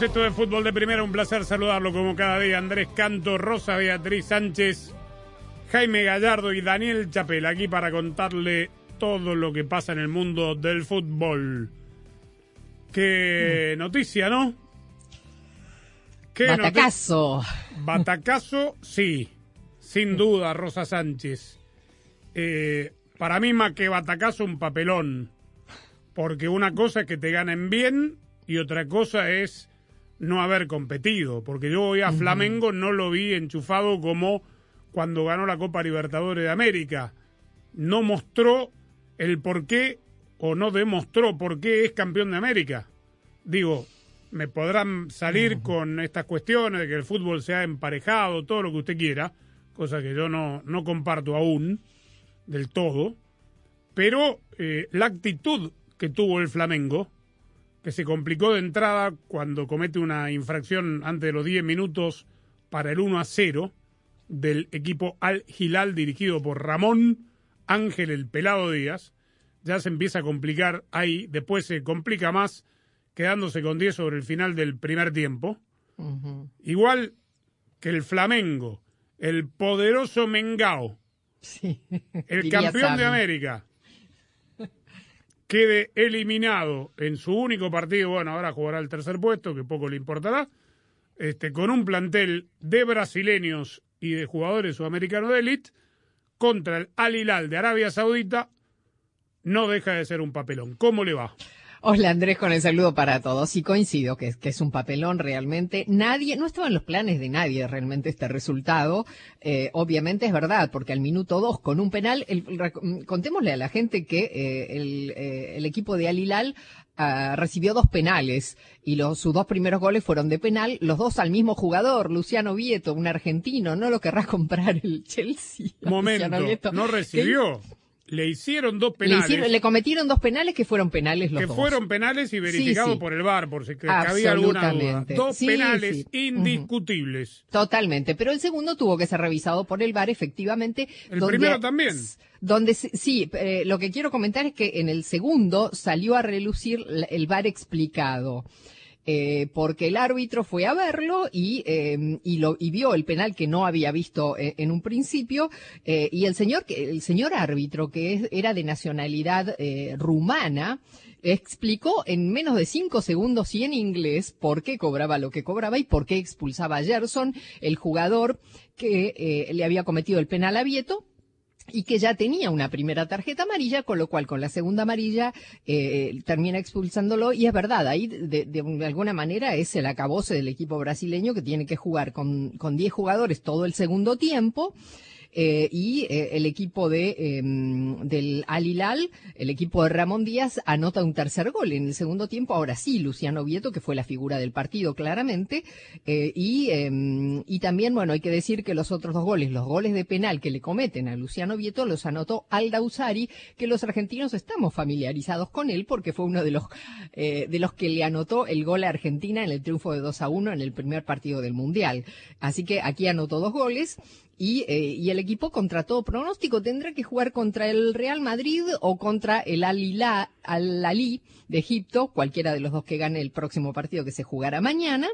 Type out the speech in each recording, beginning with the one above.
Esto de Fútbol de Primera. Un placer saludarlo como cada día. Andrés Canto, Rosa Beatriz Sánchez, Jaime Gallardo y Daniel Chapel aquí para contarle todo lo que pasa en el mundo del fútbol. Qué noticia, ¿no? ¿Qué noti- Batacazo. Batacazo, sí, sin duda, Rosa Sánchez. Eh, para mí más que batacazo, un papelón. Porque una cosa es que te ganen bien y otra cosa es no haber competido. Porque yo hoy a Flamengo no lo vi enchufado como cuando ganó la Copa Libertadores de América. No mostró el por qué o no demostró por qué es campeón de América. Digo, me podrán salir con estas cuestiones de que el fútbol se ha emparejado, todo lo que usted quiera, cosa que yo no, no comparto aún del todo, pero eh, la actitud que tuvo el Flamengo, que se complicó de entrada cuando comete una infracción antes de los 10 minutos para el 1 a 0 del equipo Al Hilal dirigido por Ramón Ángel el Pelado Díaz, ya se empieza a complicar ahí, después se complica más quedándose con 10 sobre el final del primer tiempo. Igual que el Flamengo, el poderoso Mengao, Sí. el campeón de. América, quede eliminado en su único partido, bueno, ahora jugará el tercer puesto, que poco le importará, este, con un plantel de brasileños y de jugadores sudamericanos de élite, contra el Al Hilal de Arabia Saudita, no deja de ser un papelón. ¿Cómo le va? Hola Andrés, con el saludo para todos. Y coincido que, es- que es un papelón realmente. Nadie, no estaba en los planes de nadie realmente este resultado. Eh, obviamente es verdad, porque al minuto dos con un penal, el- mm, contémosle a la gente que eh, el, eh, el equipo de Al Hilal ah, recibió dos penales y los, sus dos primeros goles fueron de penal, los dos al mismo jugador, Luciano Vieto, un argentino, no lo querrás comprar el Chelsea. Momento, no recibió. Le hicieron dos Le, penales. hicieron- le cometieron dos penales que fueron penales los que dos. fueron penales y verificados sí. por el VAR, por si que había alguna duda. Dos Sí, penales sí. indiscutibles. Totalmente, pero el segundo tuvo que ser revisado por el VAR, efectivamente. El primero también. Donde sí, eh, lo que quiero comentar es que en el segundo salió a relucir el VAR explicado. Eh, porque el árbitro fue a verlo y, eh, y, lo, y vio el penal que no había visto eh, en un principio eh, y el señor el señor árbitro que es- era de nacionalidad eh, rumana explicó en menos de cinco segundos y en inglés por qué cobraba lo que cobraba y por qué expulsaba a Gerson, el jugador que le había cometido el penal a Vieto y que ya tenía una primera tarjeta amarilla, con lo cual con la segunda amarilla eh, termina expulsándolo. Y es verdad, ahí de, de- de alguna manera es el acabose del equipo brasileño que tiene que jugar con, con 10 jugadores todo el segundo tiempo. Eh, y eh, el equipo de eh, del Al Hilal, el equipo de Ramón Díaz, anota un tercer gol en el segundo tiempo. Ahora sí, Luciano Vieto, que fue la figura del partido claramente. eh, y, eh, y también, bueno, hay que decir que los otros dos goles, los goles de penal que le cometen a Luciano Vieto, los anotó Alda Usari, que los argentinos estamos familiarizados con él porque fue uno de los, de los que le anotó el gol a Argentina en el triunfo de 2 a 1 en el primer partido del Mundial. Así que aquí anotó dos goles. Y, eh, y el equipo contra todo pronóstico tendrá que jugar contra el Real Madrid o contra el Al Hilal- Al Ali de Egipto, cualquiera de los dos que gane el próximo partido que se jugará mañana.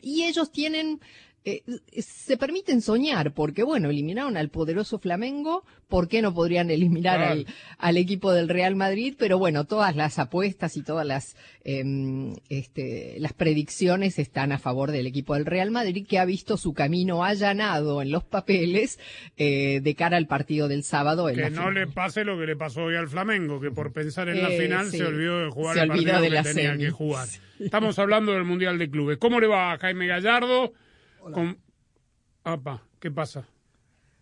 Y ellos tienen eh, se permiten soñar, porque bueno, eliminaron al poderoso Flamengo, ¿por qué no podrían eliminar al, al equipo del Real Madrid? Pero bueno, todas las apuestas y todas las, em, este, las predicciones están a favor del equipo del Real Madrid, que ha visto su camino allanado en los papeles eh, de cara al partido del sábado. En Que no final. le pase lo que le pasó hoy al Flamengo, que por pensar en la Eh, final sí. se olvidó de jugar Se el partido de que tenía que jugar. Estamos hablando del Mundial de Clubes. ¿Cómo le va a Jaime Gallardo? Con... Apa, ¿qué pasa?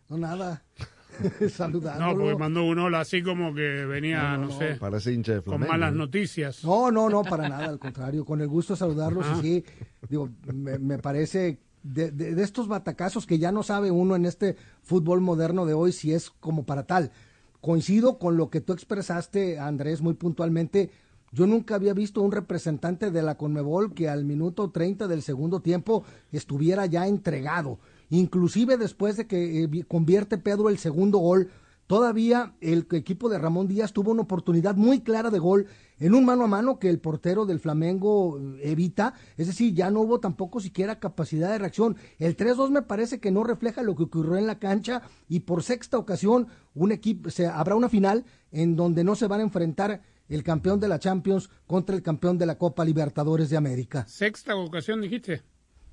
No, nada. No, Saludándolo. porque mandó un hola así como que venía, no, No, no, sé, Parece hincha de con Flamengo. malas ¿no? noticias. No, no, no, para nada, al contrario. Con el gusto de saludarlos Ah. y sí, digo, me, me parece de, de- de estos batacazos que ya no sabe uno en este fútbol moderno de hoy si es como para tal. Coincido con lo que tú expresaste, Andrés, muy puntualmente. Yo nunca había visto un representante de la Conmebol que al minuto 30 del segundo tiempo estuviera ya entregado. Inclusive después de que eh, vi- convierte Pedro el segundo gol, Todavía el equipo de Ramón Díaz tuvo una oportunidad muy clara de gol en un mano a mano que el portero del Flamengo eh, evita. Es decir, ya no hubo tampoco siquiera capacidad de reacción. El 3-2 me parece que no refleja lo que ocurrió en la cancha y por sexta ocasión un equipo, se, habrá una final en donde no se van a enfrentar el campeón de la Champions contra el campeón de la Copa Libertadores de América. Sexta ocasión, dijiste.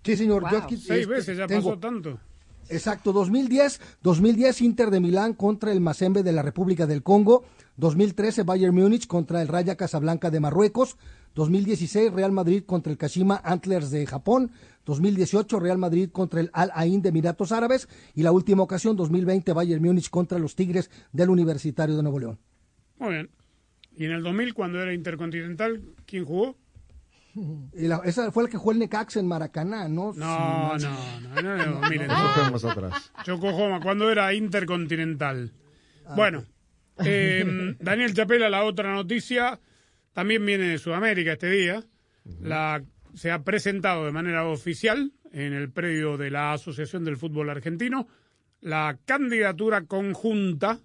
Sí, señor. Wow. yo aquí, Seis este, veces ya tengo- pasó tanto. Exacto, 2010, 2010 Inter de Milán contra el Mazembe de la República del Congo, 2013 Bayern Múnich contra el Raya Casablanca de Marruecos, 2016 Real Madrid contra el Kashima Antlers de Japón, 2018 Real Madrid contra el Al Ain de Emiratos Árabes y la última ocasión 2020 Bayern Múnich contra los Tigres del Universitario de Nuevo León. Muy bien. Y en el 2000, cuando era Intercontinental, ¿quién jugó? Y la- esa fue el que jugó el Necaxa en Maracaná, ¿no? No, Sí, no, no, no, no, miren, Eso fue más atrás. yo cojo más cuando era Intercontinental. Bueno, eh, Daniel Chapela, la otra noticia, también viene de Sudamérica este día. La, se ha presentado de manera oficial en el predio de la Asociación del Fútbol Argentino la candidatura conjunta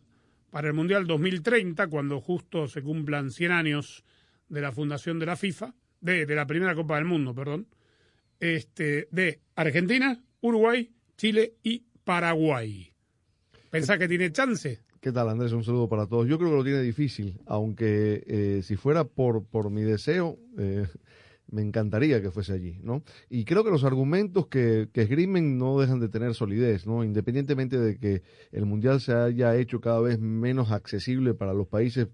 para el Mundial 2030, cuando justo se cumplan 100 años de la fundación de la FIFA, de, la primera Copa del Mundo, perdón, este, de Argentina, Uruguay, Chile y Paraguay. ¿Pensás que tiene chance? ¿Qué tal, Andrés? Un saludo para todos. Yo creo que lo tiene difícil, aunque eh, si fuera por, por mi deseo, eh, me encantaría que fuese allí, ¿no? Y creo que los argumentos que, que esgrimen no dejan de tener solidez, ¿no? Independientemente de que el Mundial se haya hecho cada vez menos accesible para los países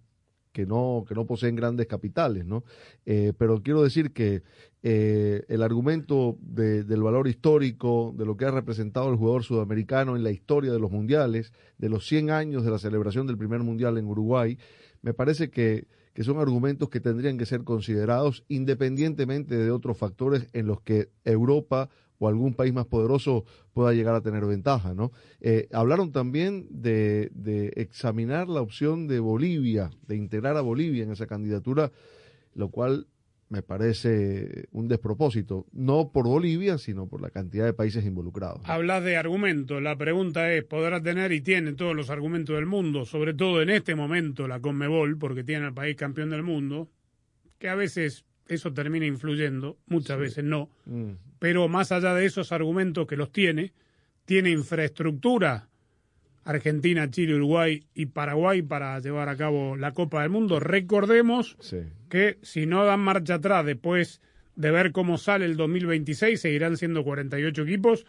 que no, que no poseen grandes capitales, ¿no? Eh, pero quiero decir que eh, el argumento de- del valor histórico, de lo que ha representado el jugador sudamericano en la historia de los mundiales, de los 100 años de la celebración del primer mundial en Uruguay, me parece que, que son argumentos que tendrían que ser considerados independientemente de otros factores en los que Europa o algún país más poderoso pueda llegar a tener ventaja, ¿no? Eh, hablaron también de, de examinar la opción de Bolivia, de integrar a Bolivia en esa candidatura, lo cual me parece un despropósito, no por Bolivia, sino por la cantidad de países involucrados. Hablas de argumentos. La pregunta es, ¿podrá tener y tiene todos los argumentos del mundo, sobre todo en este momento la Conmebol, porque tiene al país campeón del mundo, que a veces eso termina influyendo, muchas veces no, Mm. pero más allá de esos argumentos que los tiene, tiene infraestructura Argentina, Chile, Uruguay y Paraguay para llevar a cabo la Copa del Mundo. Recordemos Sí. Que si no dan marcha atrás después de ver cómo sale el 2026, seguirán siendo 48 equipos.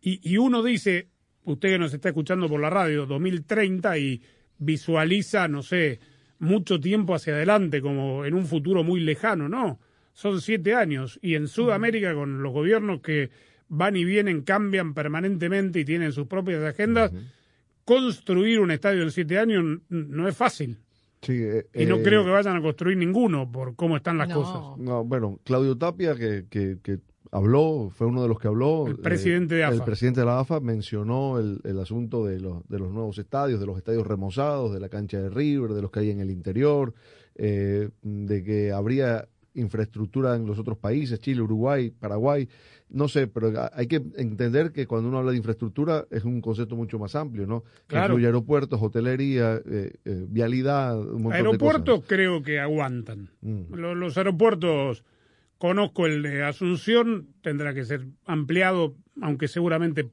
Y, y uno dice, usted que nos está escuchando por la radio, 2030 y visualiza, no sé, mucho tiempo hacia adelante, como en un futuro muy lejano, ¿no? Son siete años. Y en Sudamérica, con los gobiernos que van y vienen, cambian permanentemente y tienen sus propias agendas, construir un estadio en siete años no es fácil. Sí, eh, Y no eh, creo que vayan a construir ninguno por cómo están las No. cosas. No, bueno, Claudio Tapia, que, que, que habló, fue uno de los que habló. El presidente de AFA. El presidente de la AFA mencionó el, el asunto de los, de los nuevos estadios, de los estadios remozados, de la cancha de River, de los que hay en el interior, eh, de que habría infraestructura en los otros países, Chile, Uruguay, Paraguay. No sé, pero hay que entender que cuando uno habla de infraestructura es un concepto mucho más amplio, ¿no? Que Claro. incluye aeropuertos, hotelería, eh, eh, vialidad, un montón de Aeropuertos cosas. creo que aguantan. Mm. Lo- Los, aeropuertos conozco el de Asunción, tendrá que ser ampliado, aunque seguramente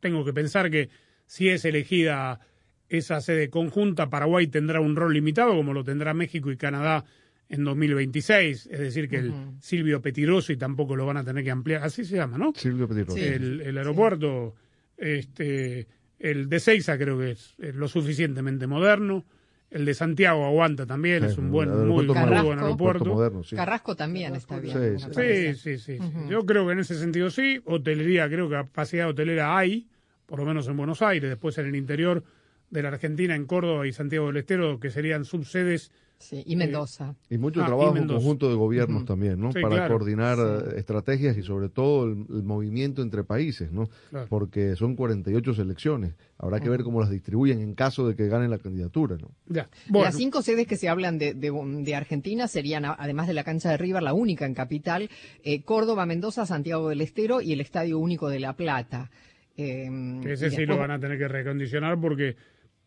tengo que pensar que si es elegida esa sede conjunta, Paraguay tendrá un rol limitado, como lo tendrá México y Canadá en 2026. Es decir, que el Silvio Petiroso y tampoco lo van a tener que ampliar. Así se llama, ¿no? Silvio Petiroso. Sí. el, el aeropuerto, este, el de Seiza creo que es, es lo suficientemente moderno. El de Santiago aguanta también, Sí, es un buen, muy, buen moderno. aeropuerto. Puerto moderno, sí. Carrasco también está bien. Sí, sí, sí. sí. Yo creo que en ese sentido sí. Hotelería, creo que capacidad hotelera hay, por lo menos en Buenos Aires, después en el interior de la Argentina, en Córdoba y Santiago del Estero, que serían subsedes. Sí, y Mendoza. Y mucho Ah, y trabajo Mendoza. conjunto de gobiernos también, ¿no? Sí, Para claro. coordinar eh, estrategias y sobre todo el, el movimiento entre países, ¿no? Claro. Porque son 48 selecciones. Habrá que ver cómo las distribuyen en caso de que ganen la candidatura, ¿no? Ya. Bueno, Las cinco sedes que se hablan de, de- de Argentina serían, además de la cancha de River, la única en capital, eh, Córdoba, Mendoza, Santiago del Estero y el Estadio Único de La Plata. Eh, ese sí después- lo van a tener que recondicionar porque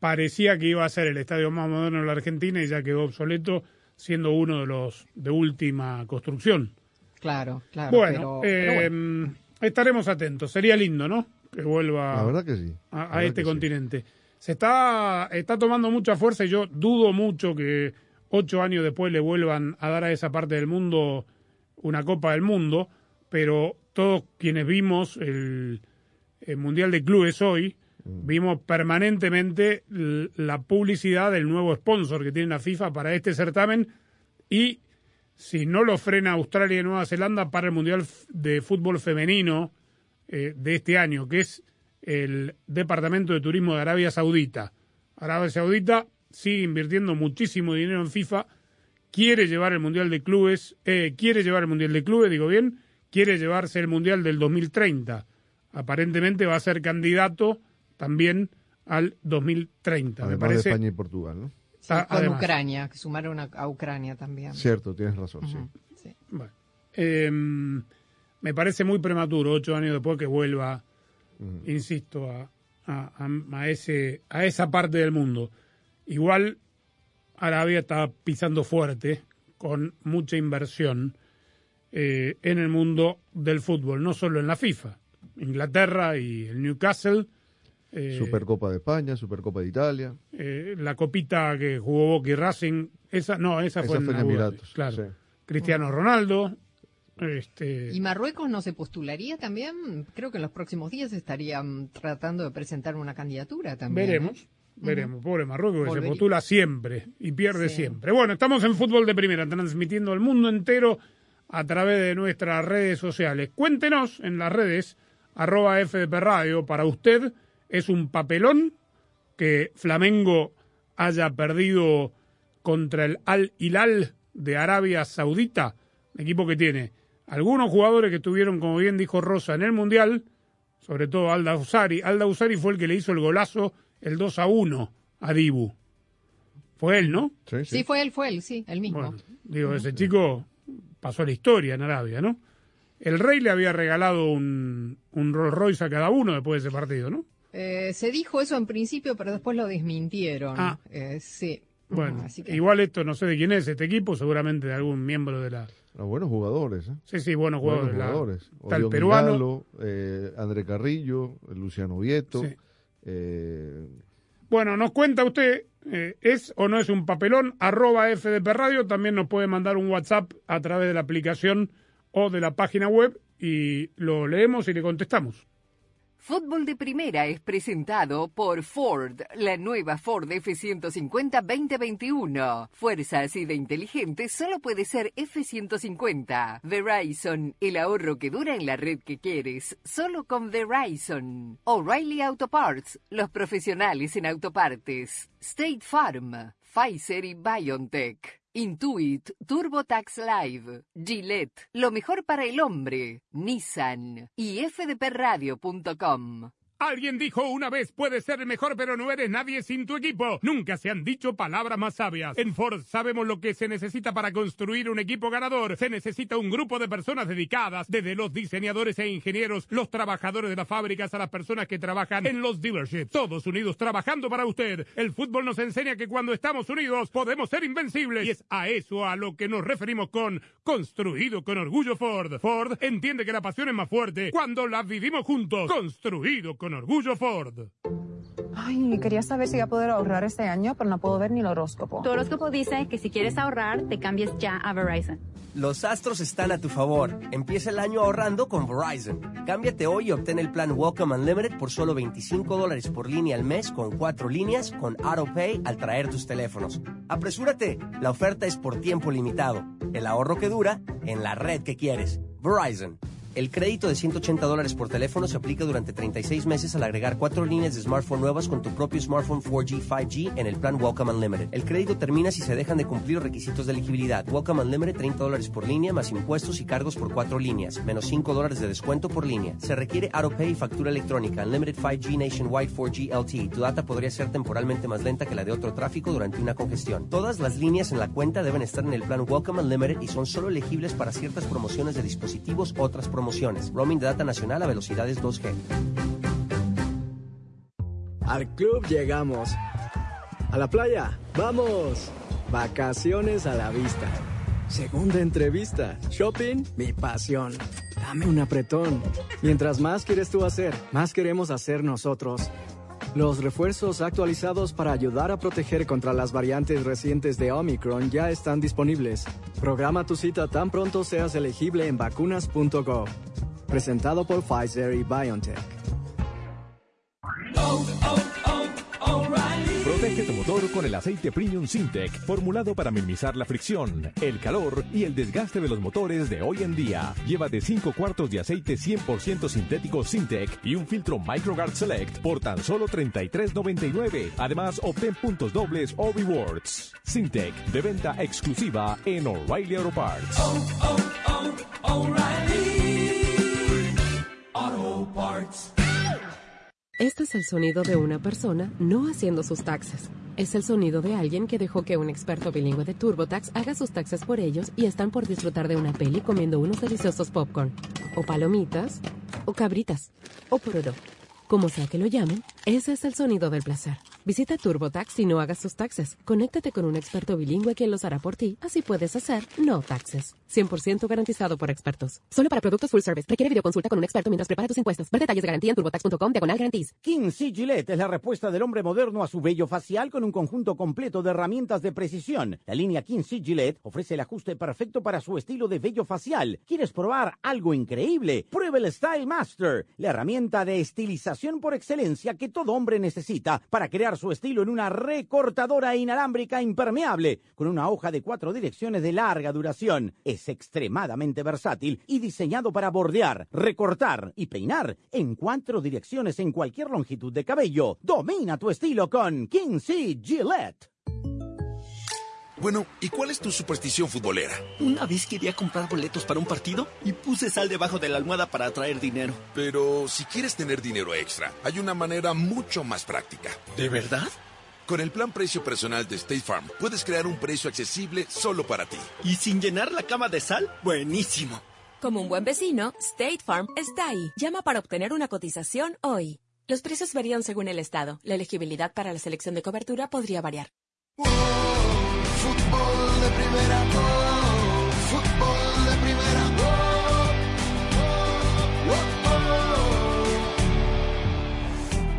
parecía que iba a ser el estadio más moderno de la Argentina y ya quedó obsoleto, siendo uno de los de última construcción. Claro, claro. Bueno, pero- pero eh, bueno. estaremos atentos. Sería lindo, ¿no? Que vuelva La verdad que sí. a, La a verdad este que sí. continente. Se está, está tomando mucha fuerza y yo dudo mucho que ocho años después le vuelvan a dar a esa parte del mundo una Copa del Mundo, pero todos quienes vimos el, el Mundial de Clubes hoy. Vimos permanentemente la publicidad del nuevo sponsor que tiene la FIFA para este certamen y si no lo frena Australia y Nueva Zelanda para el Mundial de Fútbol Femenino eh, de este año, que es el Departamento de Turismo de Arabia Saudita. Arabia Saudita sigue invirtiendo muchísimo dinero en FIFA, quiere llevar el Mundial de Clubes, eh, quiere llevar el Mundial de Clubes, digo bien, quiere llevarse el Mundial del 2030. Aparentemente va a ser candidato también al 2030. Me Además de parece España y Portugal, ¿no? Sí, con además. Ucrania, que sumaron a, a Ucrania también. Cierto, tienes razón, sí. Sí. Bueno, eh, me parece muy prematuro, ocho años después, que vuelva, insisto, a, a- a- a ese, a esa parte del mundo. Igual Arabia está pisando fuerte, con mucha inversión eh, en el mundo del fútbol, no solo en la FIFA. Inglaterra y el Newcastle. Eh, Supercopa de España, Supercopa de Italia. eh, la copita que jugó Boca y Racing, esa no, esa, Esa fue en fue Emiratos, claro. sí. Cristiano Ronaldo, este, ¿Y Marruecos no se postularía también? Creo que en los próximos días estarían tratando de presentar una candidatura también. ¿eh? veremos, veremos. Pobre Marruecos que se postula siempre y pierde Sí. siempre. Bueno, estamos en fútbol de primera, transmitiendo al mundo entero a través de nuestras redes sociales. Cuéntenos en las redes, arroba FDP Radio, para usted es un papelón que Flamengo haya perdido contra el Al Hilal de Arabia Saudita, equipo que tiene algunos jugadores que estuvieron, como bien dijo Rosa, en el Mundial, sobre todo Alda Usari. Alda Usari fue el que le hizo el golazo, el 2 a 1 a Dibu. Fue él, ¿no? Sí, Sí, fue él, fue él, sí, el mismo. Bueno, digo, ese chico pasó a la historia en Arabia, ¿no? El rey le había regalado un, un Rolls Royce a cada uno después de ese partido, ¿no? Eh, se dijo eso en principio, pero después lo desmintieron. Ah. Eh, sí. Bueno, Así que- igual esto no sé de quién es este equipo, seguramente de algún miembro de la... Los buenos jugadores, ¿eh? Sí, sí, buenos Buenos jugadores. la- jugadores. Está el Orión peruano. Migalo, eh, André Carrillo, Luciano Vieto. Sí. eh, Bueno, nos cuenta usted, eh, ¿es o no es un papelón? Arroba FDP Radio, también nos puede mandar un WhatsApp a través de la aplicación o de la página web y lo leemos y le contestamos. Fútbol de Primera es presentado por Ford, la nueva Ford F-150 2021. Fuerza así de inteligente solo puede ser F-150. Verizon, el ahorro que dura en la red que quieres, solo con Verizon. O'Reilly Auto Parts, los profesionales en autopartes. State Farm, Pfizer y BioNTech. Intuit, TurboTax Live, Gillette, lo mejor para el hombre, Nissan y fdpradio.com. Alguien dijo una vez, puedes ser mejor, pero no eres nadie sin tu equipo. Nunca se han dicho palabras más sabias. En Ford sabemos lo que se necesita para construir un equipo ganador. Se necesita un grupo de personas dedicadas, desde los diseñadores e ingenieros, los trabajadores de las fábricas a las personas que trabajan en los dealerships. Todos unidos trabajando para usted. El fútbol nos enseña que cuando estamos unidos podemos ser invencibles. Y es a eso a lo que nos referimos con construido con orgullo Ford. Ford entiende que la pasión es más fuerte cuando la vivimos juntos. Construido con orgullo Ford. Ay, quería saber si voy a poder ahorrar este año, pero no puedo ver ni el horóscopo. Tu horóscopo dice que si quieres ahorrar, te cambies ya a Verizon. Los astros están a tu favor. Empieza el año ahorrando con Verizon. Cámbiate hoy y obtén el plan Welcome Unlimited por solo 25 dólares por línea al mes con cuatro líneas con AutoPay al traer tus teléfonos. Apresúrate, la oferta es por tiempo limitado. El ahorro que dura en la red que quieres. Verizon. El crédito de 180 dólares por teléfono se aplica durante 36 meses al agregar cuatro líneas de smartphone nuevas con tu propio smartphone 4G, 5G en el plan Welcome Unlimited. El crédito termina si se dejan de cumplir los requisitos de elegibilidad. Welcome Unlimited 30 dólares por línea más impuestos y cargos por cuatro líneas, menos 5 dólares de descuento por línea. Se requiere AutoPay y factura electrónica. Unlimited 5G Nationwide 4G LTE. Tu data podría ser temporalmente más lenta que la de otro tráfico durante una congestión. Todas las líneas en la cuenta deben estar en el plan Welcome Unlimited y son solo elegibles para ciertas promociones de dispositivos, otras promociones. Roaming de data nacional a velocidades 2G. Al club llegamos. A la playa, vamos. Vacaciones a la vista. Segunda entrevista. Shopping, mi pasión. Dame un apretón. Mientras más quieres tú hacer, más queremos hacer nosotros. Los refuerzos actualizados para ayudar a proteger contra las variantes recientes de Omicron ya están disponibles. Programa tu cita tan pronto seas elegible en vacunas.gov. Presentado por Pfizer y BioNTech. Protege tu motor con el aceite Premium Sintec, formulado para minimizar la fricción, el calor y el desgaste de los motores de hoy en día. Lleva de 5 cuartos de aceite 100% sintético Sintec y un filtro MicroGuard Select por tan solo $33.99. Además, obtén puntos dobles o rewards. Sintec, de venta exclusiva en O'Reilly Auto Parts. Este es el sonido de una persona no haciendo sus taxes. Es el sonido de alguien que dejó que un experto bilingüe de TurboTax haga sus taxes por ellos y están por disfrutar de una peli comiendo unos deliciosos popcorn, o palomitas, o cabritas, o porodo. Como sea que lo llamen, ese es el sonido del placer. Visita TurboTax y no hagas tus taxes. Conéctate con un experto bilingüe quien los hará por ti. Así puedes hacer no taxes. 100% garantizado por expertos. Solo para productos full service. Requiere videoconsulta con un experto mientras prepara tus impuestos. Ver detalles de garantía en turbotax.com diagonal garantiz. King C. Es la respuesta del hombre moderno a su vello facial con un conjunto completo de herramientas de precisión. La línea King C. Ofrece el ajuste perfecto para su estilo de vello facial. ¿Quieres probar algo increíble? Prueba el Style Master, la herramienta de estilización por excelencia que todo hombre necesita para crear su estilo en una recortadora inalámbrica impermeable con una hoja de cuatro direcciones de larga duración. Extremadamente versátil y diseñado para bordear, recortar y peinar en cuatro direcciones en cualquier longitud de cabello. Domina tu estilo con Kinsey Gillette. Bueno, ¿y cuál es tu superstición futbolera? Una vez quería comprar boletos para un partido y puse sal debajo de la almohada para atraer dinero. Pero si quieres tener dinero extra, hay una manera mucho más práctica. ¿De verdad? Con el plan precio personal de State Farm, puedes crear un precio accesible solo para ti. ¿Y sin llenar la cama de sal? Buenísimo. Como un buen vecino, State Farm está ahí. Llama para obtener una cotización hoy. Los precios varían según el estado. La elegibilidad para la selección de cobertura podría variar. Fútbol de primera,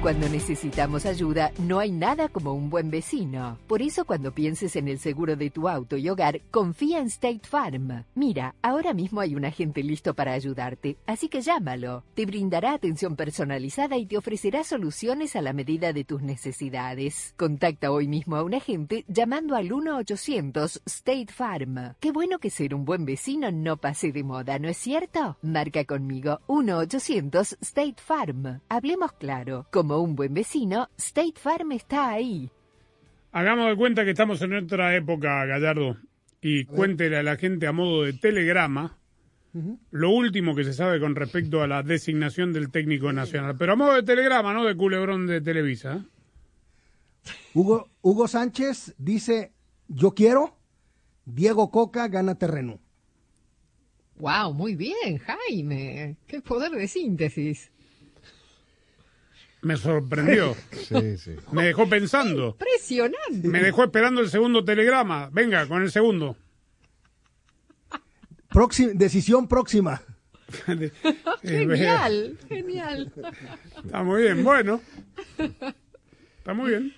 Cuando necesitamos ayuda, no hay nada como un buen vecino. Por eso cuando pienses en el seguro de tu auto y hogar, confía en State Farm. Mira, ahora mismo hay un agente listo para ayudarte, así que llámalo. Te brindará atención personalizada y te ofrecerá soluciones a la medida de tus necesidades. Contacta hoy mismo a un agente llamando al 1-800 State Farm. Qué bueno que ser un buen vecino no pase de moda, ¿no es cierto? Marca conmigo 1-800 State Farm. Hablemos claro. Como un buen vecino, State Farm está ahí. Hagamos de cuenta que estamos en otra época, Gallardo, y cuéntele a la gente a modo de telegrama lo último que se sabe con respecto a la designación del técnico nacional. Pero a modo de telegrama, no de culebrón de Televisa. ¿eh? Hugo, Hugo Sánchez dice, yo quiero, Diego Coca gana terreno. Wow, muy bien, Jaime. Qué poder de síntesis. Me sorprendió. Sí, sí. Me dejó pensando. Impresionante. Me dejó esperando el segundo telegrama. Venga, con el segundo. Decisión próxima. genial, genial. Está muy bien, bueno. Está muy bien.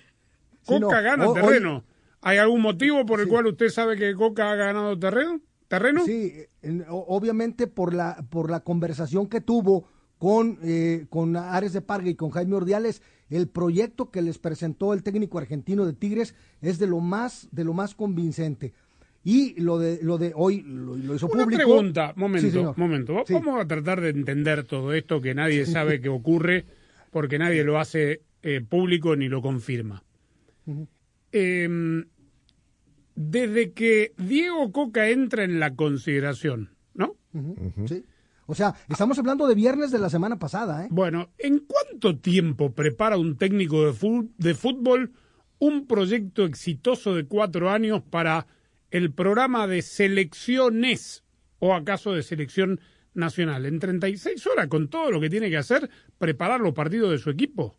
Sí, Coca no, gana o- terreno. ¿Hay algún motivo por el cual usted sabe que Coca ha ganado terreno? ¿Terreno? Sí, obviamente por la, por la conversación que tuvo con, eh, con Ares de Parga y con Jaime Ordiales, el proyecto que les presentó el técnico argentino de Tigres es de lo más, de lo más convincente. Y lo de, lo de hoy lo, lo hizo Una público. pregunta, momento, momento. Sí. Vamos a tratar de entender todo esto que nadie sabe que ocurre porque nadie lo hace eh, público ni lo confirma. Eh, desde que Diego Coca entra en la consideración, ¿no? Sí. O sea, estamos hablando de viernes de la semana pasada, ¿eh? Bueno, ¿en cuánto tiempo prepara un técnico de, fútbol un proyecto exitoso de cuatro años para el programa de selecciones o acaso de selección nacional? En 36 horas, con todo lo que tiene que hacer, preparar los partidos de su equipo.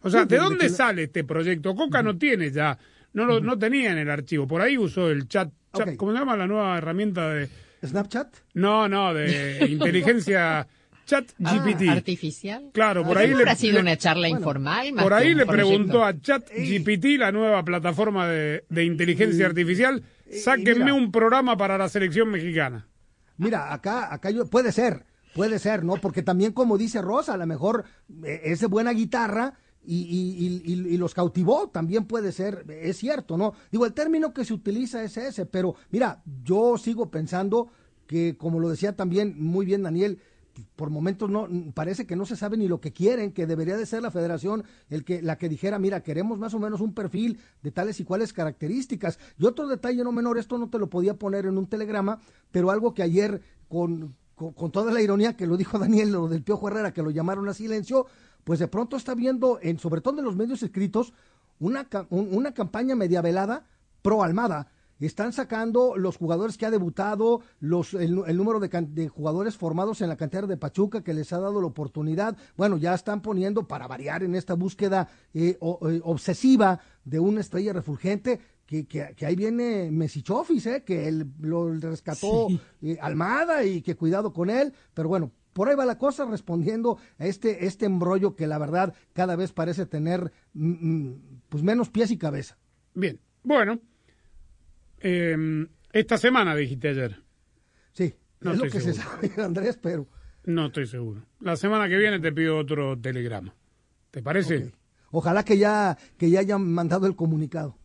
O sea, ¿de dónde sale este proyecto? Coca no tiene ya, no lo no tenía en el archivo. Por ahí usó el chat. ¿cómo se llama la nueva herramienta de...? ¿Snapchat? No, no, de inteligencia chat GPT. Ah, artificial. Claro, por Ah, ahí le- ha sido una charla bueno, informal. más Por ahí le preguntó a ChatGPT, la nueva plataforma de, de inteligencia artificial, sáquenme mira. un programa para la selección mexicana. Mira, acá, acá yo, puede ser, puede ser, ¿no? Porque también, como dice Rosa, a lo mejor eh, es de buena guitarra y, y- y- los cautivó, también puede ser, es cierto, ¿no? Digo, el término que se utiliza es ese, pero mira, yo sigo pensando que, como lo decía también muy bien Daniel, por momentos no parece que no se sabe ni lo que quieren, que debería de ser la federación el que la que dijera, mira, queremos más o menos un perfil de tales y cuales características. Y otro detalle no menor, esto no te lo podía poner en un telegrama, pero algo que ayer con, con, con toda la ironía que lo dijo Daniel, lo del Piojo Herrera, que lo llamaron a silencio, pues de pronto está viendo, en, sobre todo en los medios escritos, una, una campaña media velada pro Almada. Están sacando los jugadores que ha debutado, los, el, el número de, can- de jugadores formados en la cantera de Pachuca que les ha dado la oportunidad. Bueno, ya están poniendo para variar en esta búsqueda eh, o- eh, obsesiva de una estrella refulgente. Que, que- que ahí viene Mesichofis, eh, que él lo rescató eh, Almada y que cuidado con él. Pero bueno, por ahí va la cosa respondiendo a este, este embrollo que la verdad cada vez parece tener mm, mm, pues menos pies y cabeza. Bien, bueno. eh, esta semana dijiste ayer. Sí, No es lo que se seguro. sabe, Andrés, pero No estoy seguro. La semana que viene te pido otro telegrama. ¿Te parece? ojalá que ya, que ya hayan mandado el comunicado.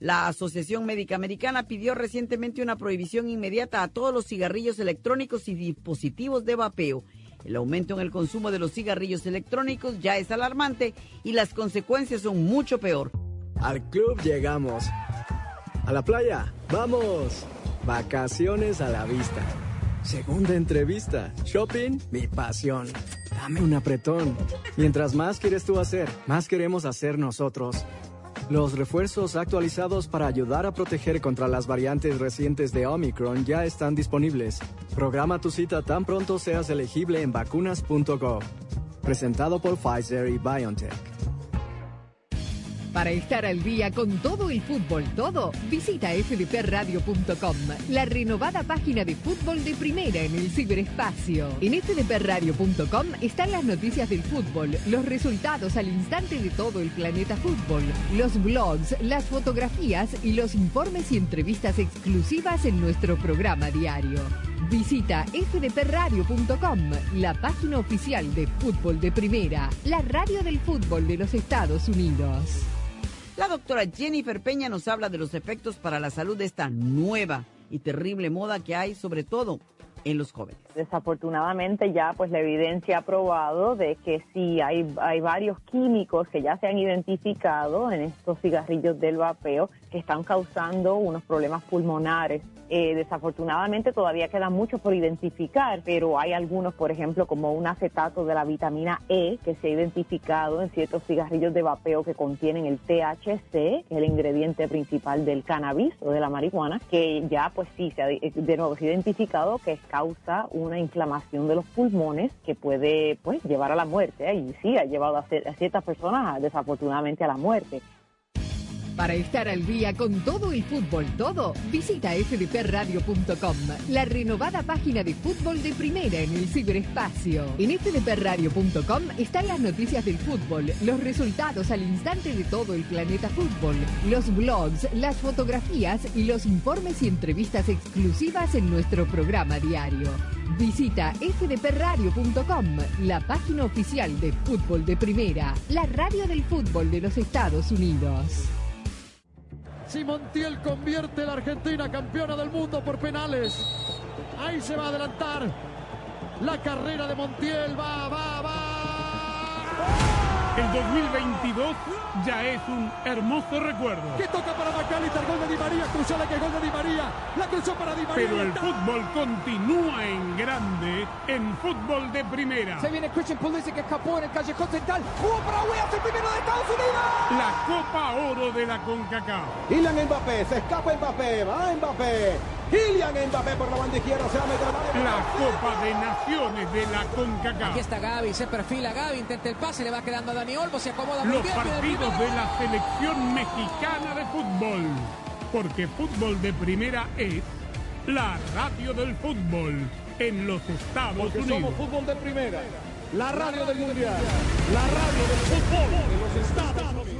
La Asociación Médica Americana pidió recientemente una prohibición inmediata a todos los cigarrillos electrónicos y dispositivos de vapeo. El aumento en el consumo de los cigarrillos electrónicos ya es alarmante y las consecuencias son mucho peor. Al club llegamos. A la playa, vamos. Vacaciones a la vista. Segunda entrevista. Shopping, mi pasión. Dame un apretón. Mientras más quieres tú hacer, más queremos hacer nosotros. Los refuerzos actualizados para ayudar a proteger contra las variantes recientes de Omicron ya están disponibles. Programa tu cita tan pronto seas elegible en vacunas.gov. Presentado por Pfizer y BioNTech. Para estar al día con todo el fútbol, todo, visita fdpradio.com, la renovada página de fútbol de primera en el ciberespacio. En fdpradio.com están las noticias del fútbol, los resultados al instante de todo el planeta fútbol, los blogs, las fotografías y los informes y entrevistas exclusivas en nuestro programa diario. Visita fdpradio.com, la página oficial de fútbol de primera, la radio del fútbol de los Estados Unidos. La doctora Jennifer Peña nos habla de los efectos para la salud de esta nueva y terrible moda que hay, sobre todo en los jóvenes. Desafortunadamente ya pues la evidencia ha probado de que sí hay, hay varios químicos que ya se han identificado en estos cigarrillos del vapeo que están causando unos problemas pulmonares. Eh, desafortunadamente todavía queda mucho por identificar, pero hay algunos, por ejemplo, como un acetato de la vitamina E que se ha identificado en ciertos cigarrillos de vapeo que contienen el THC, que es el ingrediente principal del cannabis o de la marihuana, que ya pues sí, se ha, de nuevo se ha identificado que causa una inflamación de los pulmones que puede pues llevar a la muerte ¿eh? y sí ha llevado a, a ciertas personas desafortunadamente a la muerte. Para estar al día con todo el fútbol todo, visita fdpradio.com, la renovada página de fútbol de primera en el ciberespacio. En fdpradio.com están las noticias del fútbol, los resultados al instante de todo el planeta fútbol, los blogs, las fotografías y los informes y entrevistas exclusivas en nuestro programa diario. Visita fdpradio.com, la página oficial de fútbol de primera, la radio del fútbol de los Estados Unidos. Si Montiel convierte a la Argentina campeona del mundo por penales. Ahí se va a adelantar. La carrera de Montiel va, va, va. El 2022 ya es un hermoso recuerdo. Que toca para Macalister, gol de Di María, cruzó la que gol de Di María, la cruzó para Di María. Pero el fútbol continúa en grande en fútbol de primera. Se viene Christian Pulisic que escapó en el callejón central. Jugó para Williams, el primero de Estados Unidos. La Copa Oro de la CONCACAF. Kylian Mbappé, se escapa Mbappé, va Mbappé. Kylian Mbappé por la banda izquierda, se va a meter área. La Copa de Naciones de la CONCACAF. Aquí está Gaby, se perfila Gaby, intenta el pase, le va quedando a Dani Olmo, se acomoda muy Los bien. viene el partidos de la selección mexicana de fútbol. Porque fútbol de primera es la radio del fútbol en los Estados Porque Unidos. somos fútbol de primera. La radio del mundial. La radio del fútbol de los Estados Unidos.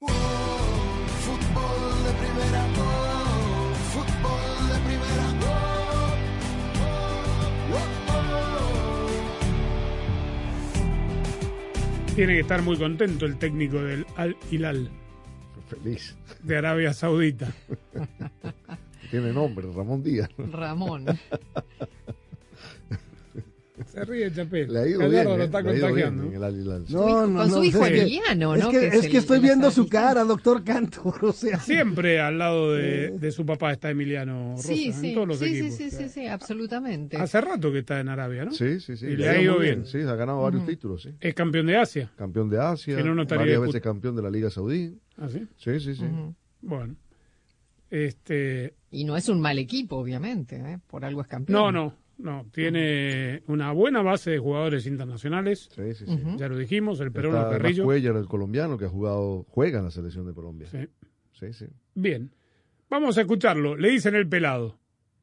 Fútbol de primera, oh, fútbol de primera, oh, Tiene que estar muy contento el técnico del Al Hilal Feliz. de Arabia Saudita. Tiene nombre, Ramón Díaz. Ramón. Se ríe Chapel. Le ha ido bien, lo ¿eh? está Le ha ido bien contagiando. en Hilal. No, no, Con su no, hijo es que- Emiliano, es ¿no? Que, Que es es que estoy viendo su cara, doctor Cantor. O sea, Siempre al lado de, de su papá está Emiliano Rosa, Sí, en sí, todos los sí, sí, equipos. sí, sí, sí, absolutamente. Hace rato que está en Arabia, ¿no? Sí, sí, sí. Y le ha ido bien. Sí, ha ganado varios títulos, sí. Es campeón de Asia. Campeón de Asia, varias veces campeón de la Liga Saudí. ¿Ah, sí? Sí, sí, sí. Bueno. Este, Y no es un mal equipo, obviamente, ¿eh? por algo es campeón. no, no, no. Tiene una buena base de jugadores internacionales. Sí, sí, sí. Ujú. Ya lo dijimos, el el Carrillo. Cuellar, el colombiano, que ha jugado, juega en la selección de Colombia. Sí. Sí, sí. Bien. Vamos a escucharlo. Le dicen el pelado.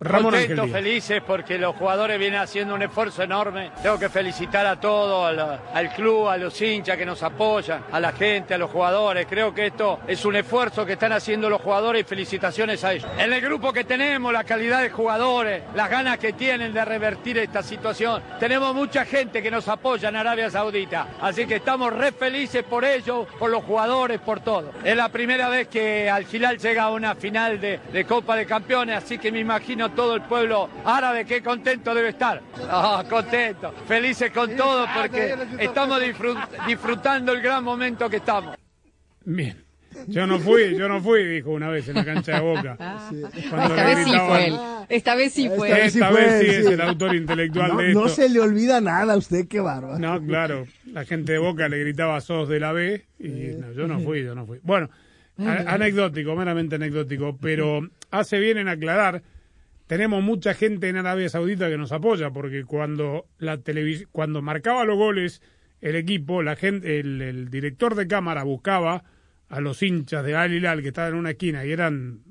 Ramón Contentos, felices porque los jugadores vienen haciendo un esfuerzo enorme. Tengo que felicitar a todos, al, al club, a los hinchas que nos apoyan, a la gente, a los jugadores. Creo que esto es un esfuerzo que están haciendo los jugadores y felicitaciones a ellos. En el grupo que tenemos, la calidad de jugadores, las ganas que tienen de revertir esta situación. Tenemos mucha gente que nos apoya en Arabia Saudita. Así que estamos re felices por ellos, por los jugadores, por todo. Es la primera vez que al final llega a una final de, de Copa de Campeones, así que me imagino todo el pueblo árabe que contento debe estar. Ah, contento, felices con todo porque estamos disfrut- disfrutando el gran momento que estamos. Bien. Yo no fui, yo no fui, dijo una vez en la cancha de Boca. Cuando Esta vez sí fue él. Esta vez sí fue él. Esta vez sí es el autor intelectual no, de esto. no se le olvida nada a usted, qué bárbaro. No, claro. La gente de Boca le gritaba sos de la B y no, yo no fui, yo no fui. Bueno, a- anecdótico, meramente anecdótico, pero hace bien en aclarar, tenemos mucha gente en Arabia Saudita que nos apoya porque cuando la televis cuando marcaba los goles el equipo, la gente, el, el director de cámara buscaba a los hinchas de Al Hilal que estaban en una esquina y eran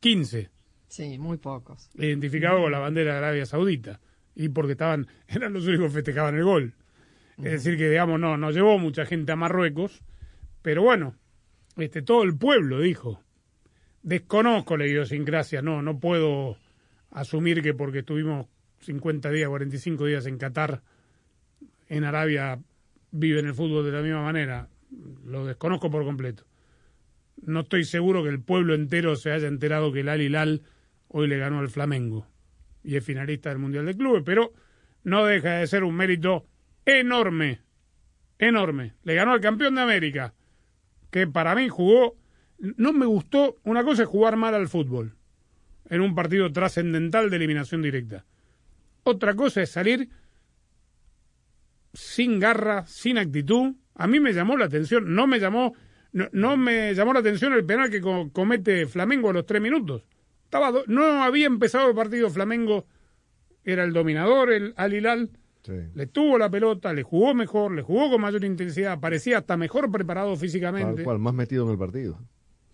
15 Sí, muy pocos. identificado con la bandera de Arabia Saudita y porque estaban eran los únicos que festejaban el gol. Es decir que digamos no no llevó mucha gente a Marruecos, pero bueno, este todo el pueblo dijo. Desconozco la idiosincrasia, no no puedo asumir que porque estuvimos 50 días, 45 días en Qatar en Arabia viven el fútbol de la misma manera. Lo desconozco por completo. No estoy seguro que el pueblo entero se haya enterado que el Al Hilal hoy le ganó al Flamengo y es finalista del Mundial de Clubes, pero no deja de ser un mérito enorme, enorme. Le ganó al campeón de América, que para mí jugó, no me gustó, una cosa es jugar mal al fútbol, en un partido trascendental de eliminación directa. Otra cosa es salir sin garra, sin actitud. A mí me llamó la atención, no me llamó, no, no me llamó la atención el penal que co- comete Flamengo a los tres minutos. Estaba no había empezado el partido, Flamengo era el dominador, el Al Hilal. Le tuvo la pelota, le jugó mejor, le jugó con mayor intensidad, parecía hasta mejor preparado Tal físicamente. cual, más metido en el partido.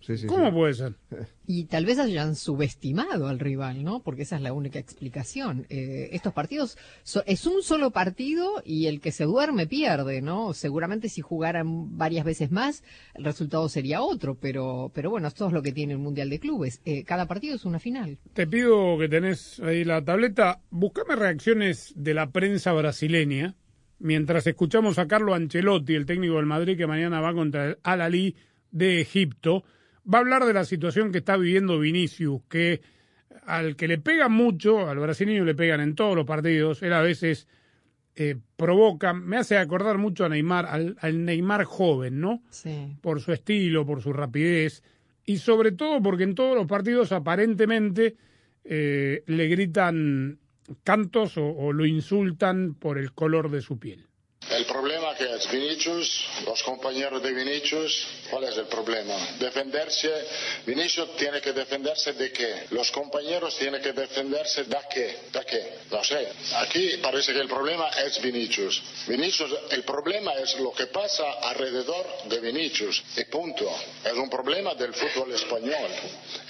Sí, sí, ¿Cómo sí. puede ser? Y tal vez hayan subestimado al rival, ¿no? Porque esa es la única explicación. Eh, estos partidos so- es un solo partido y el que se duerme pierde, ¿no? Seguramente si jugaran varias veces más, el resultado sería otro, pero, pero bueno, esto es lo que tiene el Mundial de Clubes. Eh, cada partido es una final. Te pido que tenés ahí la tableta, buscame reacciones de la prensa brasileña mientras escuchamos a Carlo Ancelotti, el técnico del Madrid que mañana va contra el Al Ali de Egipto. Va a hablar de la situación que está viviendo Vinicius, que al que le pegan mucho, al brasileño le pegan en todos los partidos, él a veces eh, provoca, me hace acordar mucho a Neymar, al, al Neymar joven, ¿no? Sí. por su estilo, por su rapidez y sobre todo porque en todos los partidos aparentemente eh, le gritan cantos o, o lo insultan por el color de su piel. El problema que es Vinicius, los compañeros de Vinicius, ¿cuál es el problema? Defenderse, Vinicius tiene que defenderse de qué? Los compañeros tienen que defenderse de qué? ¿De qué? No sé. Aquí parece que el problema es Vinicius. Vinicius, el problema es lo que pasa alrededor de Vinicius. Y punto. Es un problema del fútbol español.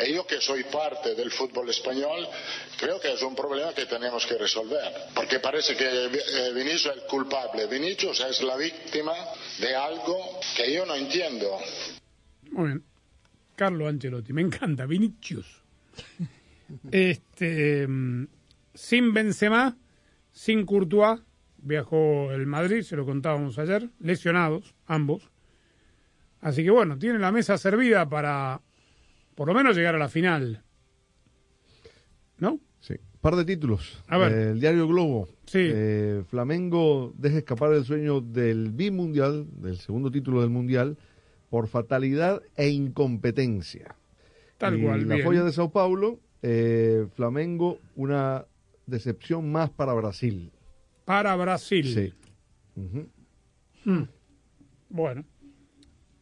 Y yo que soy parte del fútbol español, creo que es un problema que tenemos que resolver. Porque parece que eh, Vinicius es culpable. Es la víctima de algo que yo no entiendo. Muy bien. Carlo Ancelotti, me encanta, Vinicius. Este, mm, sin Benzema, sin Courtois, viajó el Madrid, se lo contábamos ayer, lesionados ambos. Así que bueno, tiene la mesa servida para por lo menos llegar a la final. ¿No? Sí. Par de títulos. A ver. Eh, el diario Globo. Sí. Eh, Flamengo deja escapar el sueño del bimundial, del segundo título del mundial, por fatalidad e incompetencia. Tal Y cual, La bien. folla de Sao Paulo, eh, Flamengo, una decepción más para Brasil. Para Brasil. Sí. Ujú. Mm. Bueno.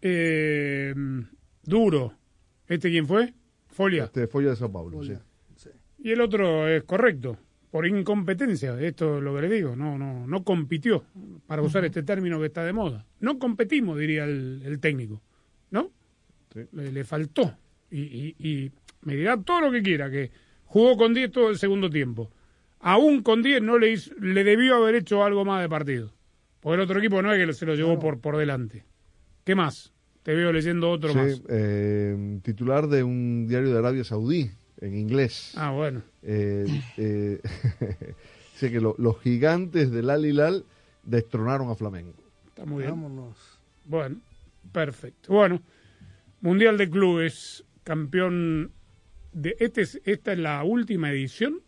Eh, duro. ¿Este quién fue? Folia. Este folla de Sao Paulo, sí. Y el otro es correcto, por incompetencia, esto es lo que le digo, no, no, no compitió, para usar este término que está de moda. No competimos, diría el, el técnico, ¿no? Le, le faltó. Y, y- y me dirá todo lo que quiera, que jugó con 10 todo el segundo tiempo. Aún con 10 no le, hizo- le debió haber hecho algo más de partido. Porque el otro equipo no es que se lo llevó por, por delante. ¿Qué más? Te veo leyendo otro Sí, más. eh, titular de un diario de Arabia Saudí, en inglés. Ah, bueno. Eh, eh, dice que lo- los gigantes del Al Hilal destronaron a Flamengo. Está muy bien. Vámonos. Bueno, perfecto. Bueno, Mundial de Clubes, campeón de... Este es, esta es la última edición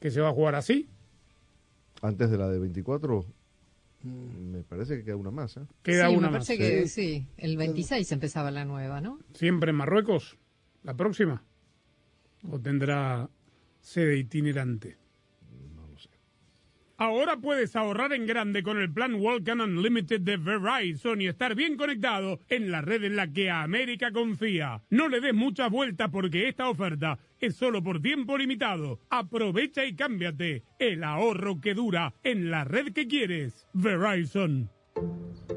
que se va a jugar así. Antes de la de 24, me parece que queda una más. ¿eh? Queda sí, una me más. parece que sí. El 26 empezaba la nueva, ¿no? ¿Siempre en Marruecos? ¿La próxima? ¿O tendrá sede itinerante? Ahora puedes ahorrar en grande con el plan Walkan Unlimited de Verizon y estar bien conectado en la red en la que América confía. No le des mucha vuelta porque esta oferta es solo por tiempo limitado. Aprovecha y cámbiate. El ahorro que dura en la red que quieres. Verizon.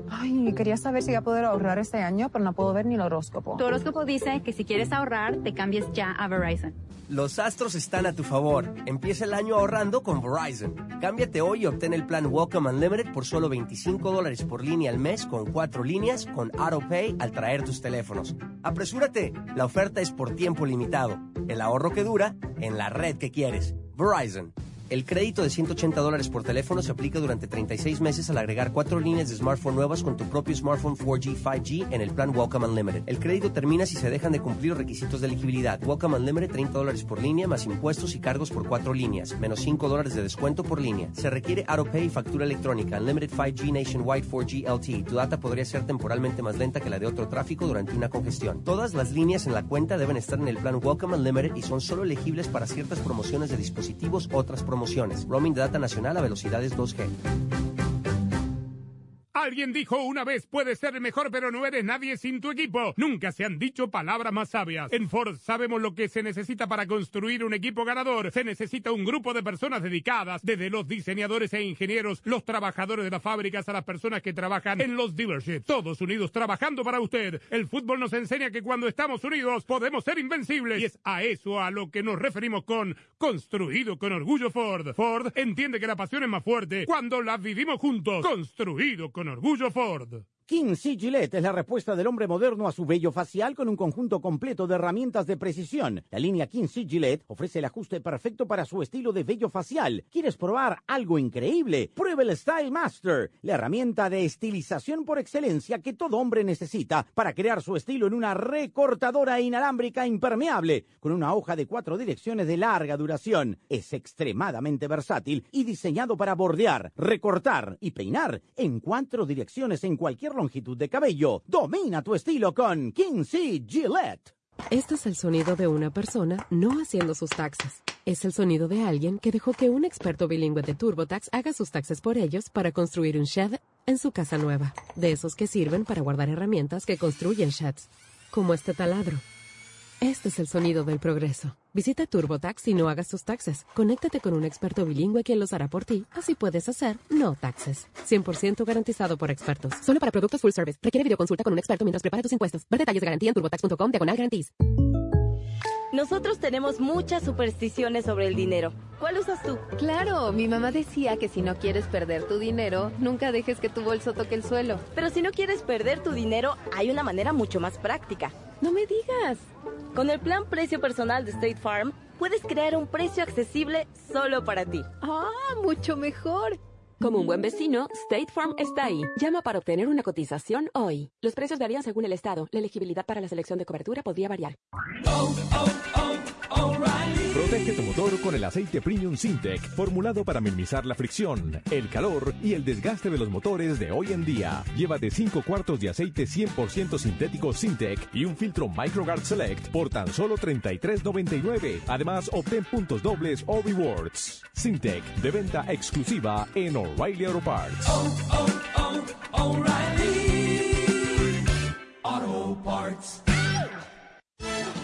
Ay, quería saber si voy a poder ahorrar este año, pero no puedo ver ni el horóscopo. Tu horóscopo dice que si quieres ahorrar, te cambies ya a Verizon. Los astros están a tu favor. Empieza el año ahorrando con Verizon. Cámbiate hoy y obtén el plan Welcome Unlimited por solo 25 dólares por línea al mes con cuatro líneas con AutoPay al traer tus teléfonos. Apresúrate, la oferta es por tiempo limitado. El ahorro que dura en la red que quieres. Verizon. El crédito de 180 dólares por teléfono se aplica durante 36 meses al agregar cuatro líneas de smartphone nuevas con tu propio smartphone 4G, 5G en el plan Welcome Unlimited. El crédito termina si se dejan de cumplir requisitos de elegibilidad. Welcome Unlimited 30 dólares por línea más impuestos y cargos por cuatro líneas, menos 5 dólares de descuento por línea. Se requiere AutoPay y factura electrónica. Unlimited 5G Nationwide 4G LTE. Tu data podría ser temporalmente más lenta que la de otro tráfico durante una congestión. Todas las líneas en la cuenta deben estar en el plan Welcome Unlimited y son solo elegibles para ciertas promociones de dispositivos, otras promociones. Roaming de data nacional a velocidades 2G. Alguien dijo una vez, puedes ser mejor, pero no eres nadie sin tu equipo. Nunca se han dicho palabras más sabias. En Ford sabemos lo que se necesita para construir un equipo ganador. Se necesita un grupo de personas dedicadas, desde los diseñadores e ingenieros, los trabajadores de las fábricas, a las personas que trabajan en los dealerships. Todos unidos trabajando para usted. El fútbol nos enseña que cuando estamos unidos podemos ser invencibles. Y es a eso a lo que nos referimos con construido con orgullo Ford. Ford entiende que la pasión es más fuerte cuando la vivimos juntos. Construido con orgullo Ford. King C. Gillette es la respuesta del hombre moderno a su vello facial con un conjunto completo de herramientas de precisión. La línea King C. Gillette ofrece el ajuste perfecto para su estilo de vello facial. ¿Quieres probar algo increíble? Pruebe el Style Master, la herramienta de estilización por excelencia que todo hombre necesita para crear su estilo en una recortadora inalámbrica impermeable con una hoja de cuatro direcciones de larga duración. Es extremadamente versátil y diseñado para bordear, recortar y peinar en cuatro direcciones en cualquier longitud de cabello. Domina tu estilo con Kinsey Gillette. Este es el sonido de una persona no haciendo sus taxes. Es el sonido de alguien que dejó que un experto bilingüe de TurboTax haga sus taxes por ellos para construir un shed en su casa nueva. De esos que sirven para guardar herramientas que construyen sheds, como este taladro. Este es el sonido del progreso. Visita TurboTax y no hagas tus taxes. Conéctate con un experto bilingüe quien los hará por ti. Así puedes hacer no taxes. 100% garantizado por expertos. Solo para productos full service. Requiere videoconsulta con un experto mientras prepara tus impuestos. Ver detalles de garantía en turbotax.com diagonal guarantees. Nosotros tenemos muchas supersticiones sobre el dinero. ¿Cuál usas tú? Claro, mi mamá decía que si no quieres perder tu dinero, nunca dejes que tu bolso toque el suelo. Pero si no quieres perder tu dinero, hay una manera mucho más práctica. No me digas. Con el plan precio personal de State Farm, puedes crear un precio accesible solo para ti. Ah, mucho mejor. Como un buen vecino, State Farm está ahí. Llama para obtener una cotización hoy. Los precios varían según el estado. La elegibilidad para la selección de cobertura podría variar. Protege tu motor con el aceite Premium Sintec, formulado para minimizar la fricción, el calor y el desgaste de los motores de hoy en día. Llévate 5 cuartos de aceite 100% sintético Sintec y un filtro MicroGuard Select por tan solo $33.99. Además, obtén puntos dobles o rewards. Sintec, de venta exclusiva en O'Reilly Auto Parts. Auto Parts.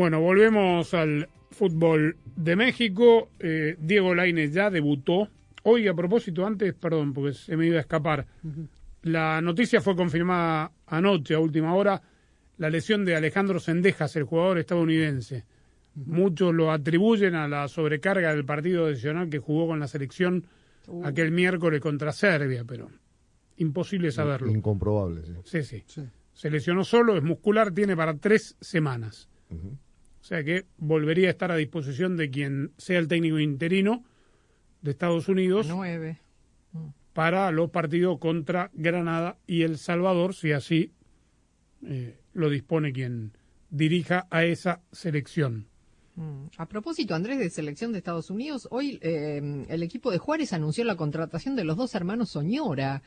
Bueno, volvemos al fútbol de México. Eh, Diego Lainez ya debutó. Hoy, a propósito, antes, perdón, porque se me iba a escapar. La noticia fue confirmada anoche, a última hora. La lesión de Alejandro Sendejas, el jugador estadounidense. Muchos lo atribuyen a la sobrecarga del partido adicional que jugó con la selección Uh. aquel miércoles contra Serbia, pero imposible saberlo. Incomprobable, sí. Sí, sí. Se lesionó solo, es muscular, tiene para tres semanas. O sea que volvería a estar a disposición de quien sea el técnico interino de Estados Unidos Nueve. para los partidos contra Granada y El Salvador, si así eh, lo dispone quien dirija a esa selección. Mm. A propósito, Andrés, de selección de Estados Unidos, hoy eh, el equipo de Juárez anunció la contratación de los dos hermanos Soñora.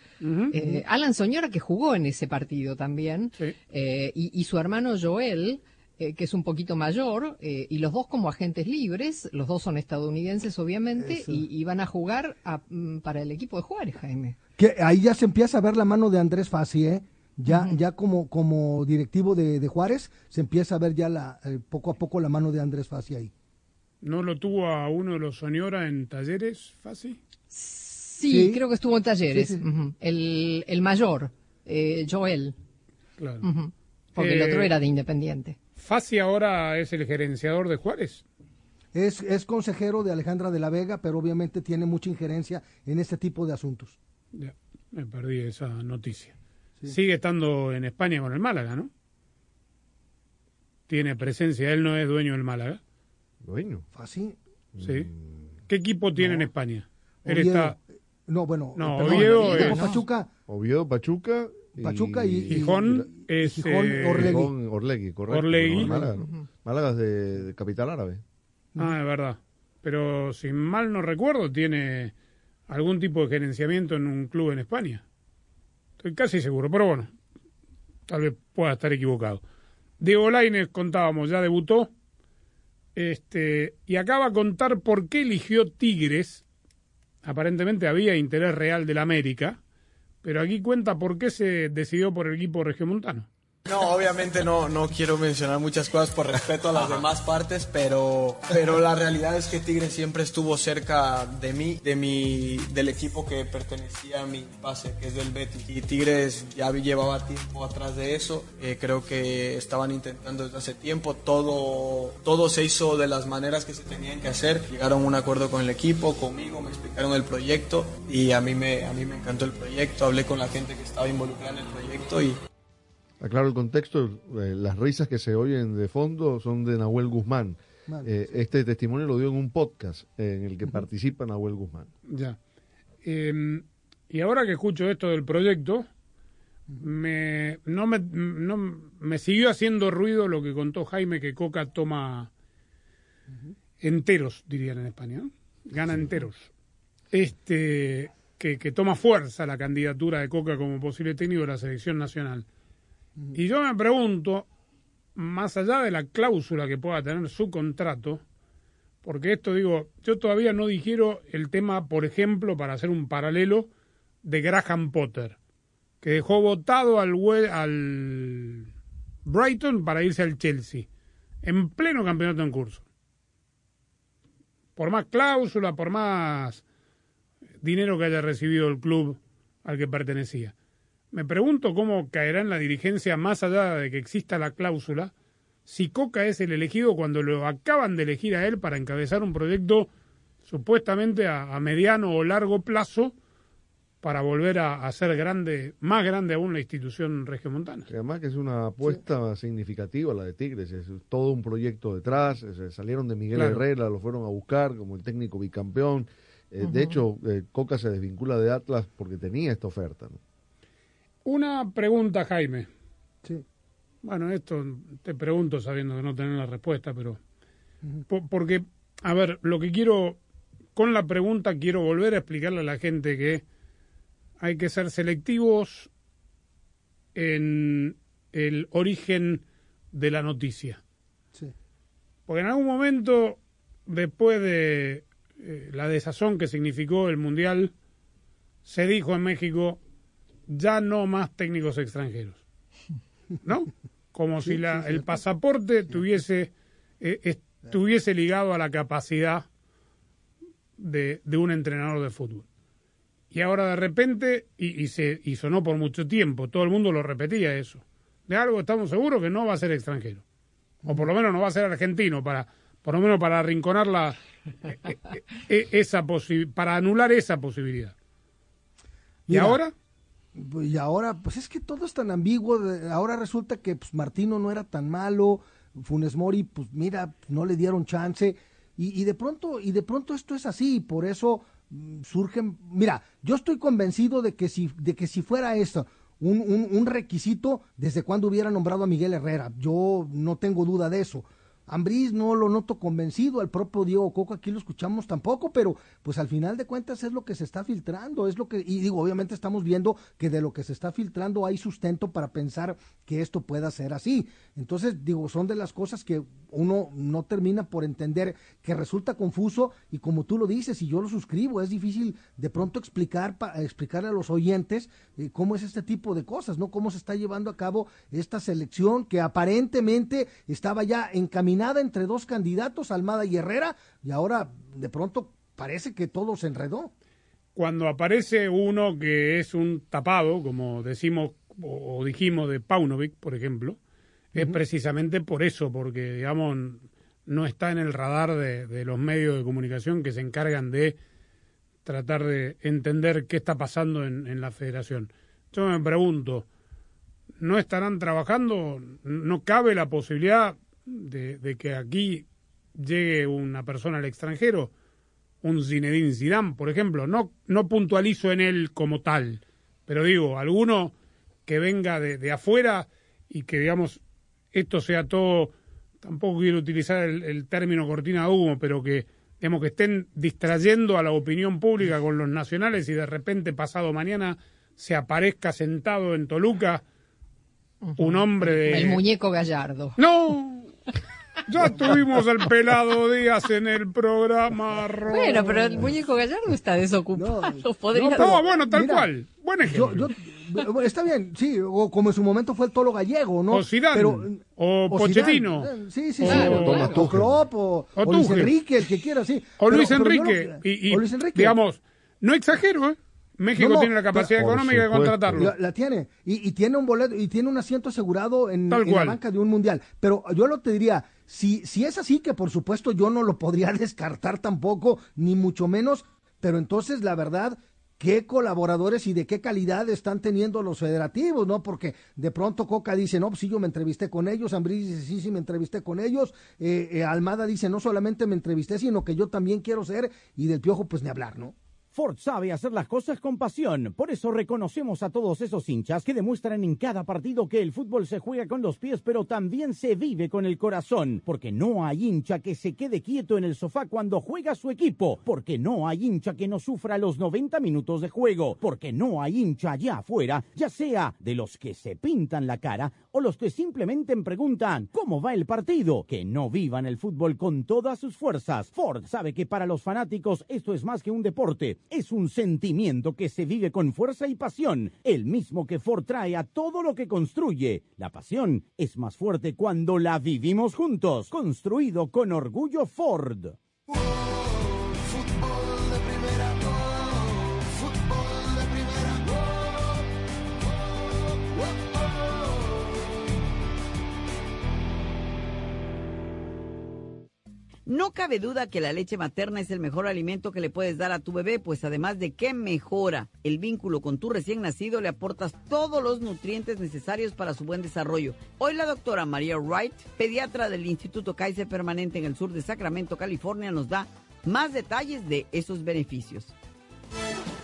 Eh, Alan Soñora, que jugó en ese partido también, eh, y, y su hermano Joel, eh, que es un poquito mayor, eh, y los dos como agentes libres, los dos son estadounidenses obviamente, y, y van a jugar a- mm, para el equipo de Juárez, Jaime. Que ahí ya se empieza a ver la mano de Andrés Fassi, ¿eh? Ya, ya como, como directivo de, de Juárez, se empieza a ver ya la, eh, poco a poco la mano de Andrés Fassi ahí. ¿No lo tuvo a uno de los Soñora en talleres, Fácil? Sí, Sí. creo que estuvo en talleres. Sí, sí. Ujú. el, el mayor, eh, Joel, Claro. Porque el Eh, otro era de Independiente. Fasi ahora es el gerenciador de Juárez. Es, es consejero de Alejandra de la Vega, pero obviamente tiene mucha injerencia en este tipo de asuntos. Ya, me perdí esa noticia. Sigue estando en España con el Málaga, ¿no? Tiene presencia, él no es dueño del Málaga. Dueño. Fassi. Sí. ¿Qué equipo tiene en España? Él Oviedo. está No, bueno, No, perdón, Oviedo es- Pachuca, Oviedo, Pachuca. Pachuca y, y- Gijón es Gijón, eh, Orlegui. Gijón, Orlegui, correcto. Orlegui. No, Málaga, ¿no? Málaga es de, de capital árabe. Ah, es verdad. Pero si mal no recuerdo, tiene algún tipo de gerenciamiento en un club en España. Estoy casi seguro, pero bueno, tal vez pueda estar equivocado. Diego Lainez, contábamos, ya debutó. Este, y acaba a contar por qué eligió Tigres. Aparentemente había interés real del América, pero aquí cuenta por qué se decidió por el equipo regiomontano. No, obviamente no, no quiero mencionar muchas cosas por respeto a las demás partes, pero, pero la realidad es que Tigres siempre estuvo cerca de mí, de mi, del equipo que pertenecía a mi base, que es del Betis. Y Tigres ya llevaba tiempo atrás de eso. Eh, creo que estaban intentando desde hace tiempo. Todo, todo se hizo de las maneras que se tenían que hacer. Llegaron a un acuerdo con el equipo, conmigo, me explicaron el proyecto y a mí me, a mí me encantó el proyecto. Hablé con la gente que estaba involucrada en el proyecto y, Aclaro el contexto, eh, las risas que se oyen de fondo son de Nahuel Guzmán. Vale, Eh, Este testimonio lo dio en un podcast eh, en el que participa Nahuel Guzmán. Ya. Eh, y ahora que escucho esto del proyecto, me, no me, no, me siguió haciendo ruido lo que contó Jaime, que Coca toma enteros, dirían en España. ¿no? Gana enteros. Este, que, que toma fuerza la candidatura de Coca como posible técnico de la selección nacional. Y yo me pregunto, más allá de la cláusula que pueda tener su contrato, porque esto digo, yo todavía no digiero el tema, por ejemplo, para hacer un paralelo, de Graham Potter, que dejó votado al, al Brighton para irse al Chelsea, en pleno campeonato en curso. Por más cláusula, por más dinero que haya recibido el club al que pertenecía. Me pregunto cómo caerá en la dirigencia, más allá de que exista la cláusula, si Coca es el elegido cuando lo acaban de elegir a él para encabezar un proyecto supuestamente a, a mediano o largo plazo para volver a, ser grande, más grande aún la institución regiomontana. Además que es una apuesta significativa la de Tigres, es todo un proyecto detrás, se salieron de Miguel Claro. Herrera, lo fueron a buscar como el técnico bicampeón. Eh. De hecho, eh, Coca se desvincula de Atlas porque tenía esta oferta. ¿no? Una pregunta, Jaime. Sí. Bueno, esto te pregunto sabiendo que no tenés la respuesta, pero... po- porque, a ver, lo que quiero... Con la pregunta quiero volver a explicarle a la gente que hay que ser selectivos en el origen de la noticia. Sí. Porque en algún momento, después de eh, la desazón que significó el Mundial, se dijo en México, ya no más técnicos extranjeros. ¿No? Como si la, el pasaporte tuviese, eh, estuviese ligado a la capacidad de, de un entrenador de fútbol. Y ahora de repente, y, y, se, y sonó por mucho tiempo, todo el mundo lo repetía eso. De algo estamos seguros que no va a ser extranjero. O por lo menos no va a ser argentino, para, por lo menos para arrinconar la, eh, eh, eh, esa posi- para anular esa posibilidad. ¿Y ahora? Pues, Y ahora, pues es que todo es tan ambiguo. Ahora resulta que pues, Martino no era tan malo, Funes Mori, pues mira, no le dieron chance. Y, y de pronto, y de pronto esto es así, por eso mm, surgen. Mira, yo estoy convencido de que si, de que si fuera esto un, un, un requisito desde cuando hubiera nombrado a Miguel Herrera. Yo no tengo duda de eso. Ambriz no lo noto convencido, al propio Diego Coco aquí lo escuchamos tampoco, pero pues al final de cuentas es lo que se está filtrando, es lo que, y digo, obviamente estamos viendo que de lo que se está filtrando hay sustento para pensar que esto pueda ser así. Entonces, digo, son de las cosas que uno no termina por entender, que resulta confuso y como tú lo dices, y yo lo suscribo, es difícil de pronto explicar, pa, explicarle a los oyentes eh, cómo es este tipo de cosas, ¿no? Cómo se está llevando a cabo esta selección que aparentemente estaba ya encaminada entre dos candidatos, Almada y Herrera, y ahora de pronto parece que todo se enredó. Cuando aparece uno que es un tapado, como decimos o dijimos de Paunovic, por ejemplo, es precisamente por eso, porque, digamos, no está en el radar de, de, los medios de comunicación que se encargan de tratar de entender qué está pasando en, en la federación. Yo me pregunto, ¿no estarán trabajando? ¿No cabe la posibilidad de, de que aquí llegue una persona al extranjero? Un Zinedine Zidane, por ejemplo. No, no puntualizo en él como tal, pero digo, alguno que venga de, de afuera y que, digamos, esto sea todo, tampoco quiero utilizar el, el, término cortina de humo, pero que, digamos, que estén distrayendo a la opinión pública con los nacionales y de repente pasado mañana se aparezca sentado en Toluca un hombre de... El muñeco Gallardo. ¡No! Ya tuvimos el pelado Díaz en el programa. Ro. Bueno, pero el muñeco Gallardo está desocupado. No, Podría... no, no bueno, tal mira, cual. Buen ejemplo. Yo, yo, está bien, sí, o como en su momento fue el Tolo Gallego, ¿no? O Zidane, pero, o, o Pochettino. Zidane. Sí, sí, sí. O, o, Klopp, o, o, Luis Enrique, el que quiera, sí. O Luis pero, Enrique. Pero y, y, Luis Enrique. Digamos, no exagero, ¿eh? México no, no, tiene la capacidad económica de contratarlo. La, la tiene. Y, y, tiene un boleto y tiene un asiento asegurado en, en la banca de un mundial. Pero yo lo te diría, si, si es así, que por supuesto yo no lo podría descartar tampoco, ni mucho menos, pero entonces la verdad, qué colaboradores y de qué calidad están teniendo los federativos, ¿no? Porque de pronto Coca dice, no, pues sí, yo me entrevisté con ellos, Ambris dice, sí, sí, me entrevisté con ellos, eh, eh, Almada dice, no solamente me entrevisté, sino que yo también quiero ser, y del Piojo, pues ni hablar, ¿no? Ford sabe hacer las cosas con pasión. Por eso reconocemos a todos esos hinchas que demuestran en cada partido que el fútbol se juega con los pies, pero también se vive con el corazón. Porque no hay hincha que se quede quieto en el sofá cuando juega su equipo. Porque no hay hincha que no sufra los 90 minutos de juego. Porque no hay hincha allá afuera, ya sea de los que se pintan la cara o los que simplemente preguntan ¿cómo va el partido? Que no vivan el fútbol con todas sus fuerzas. Ford sabe que para los fanáticos esto es más que un deporte es un sentimiento que se vive con fuerza y pasión, el mismo que Ford trae a todo lo que construye. La pasión es más fuerte cuando la vivimos juntos, construido con orgullo Ford. No cabe duda que la leche materna es el mejor alimento que le puedes dar a tu bebé, pues además de que mejora el vínculo con tu recién nacido, le aportas todos los nutrientes necesarios para su buen desarrollo. Hoy la doctora María Wright, pediatra del Instituto Kaiser Permanente en el sur de Sacramento, California, nos da más detalles de esos beneficios.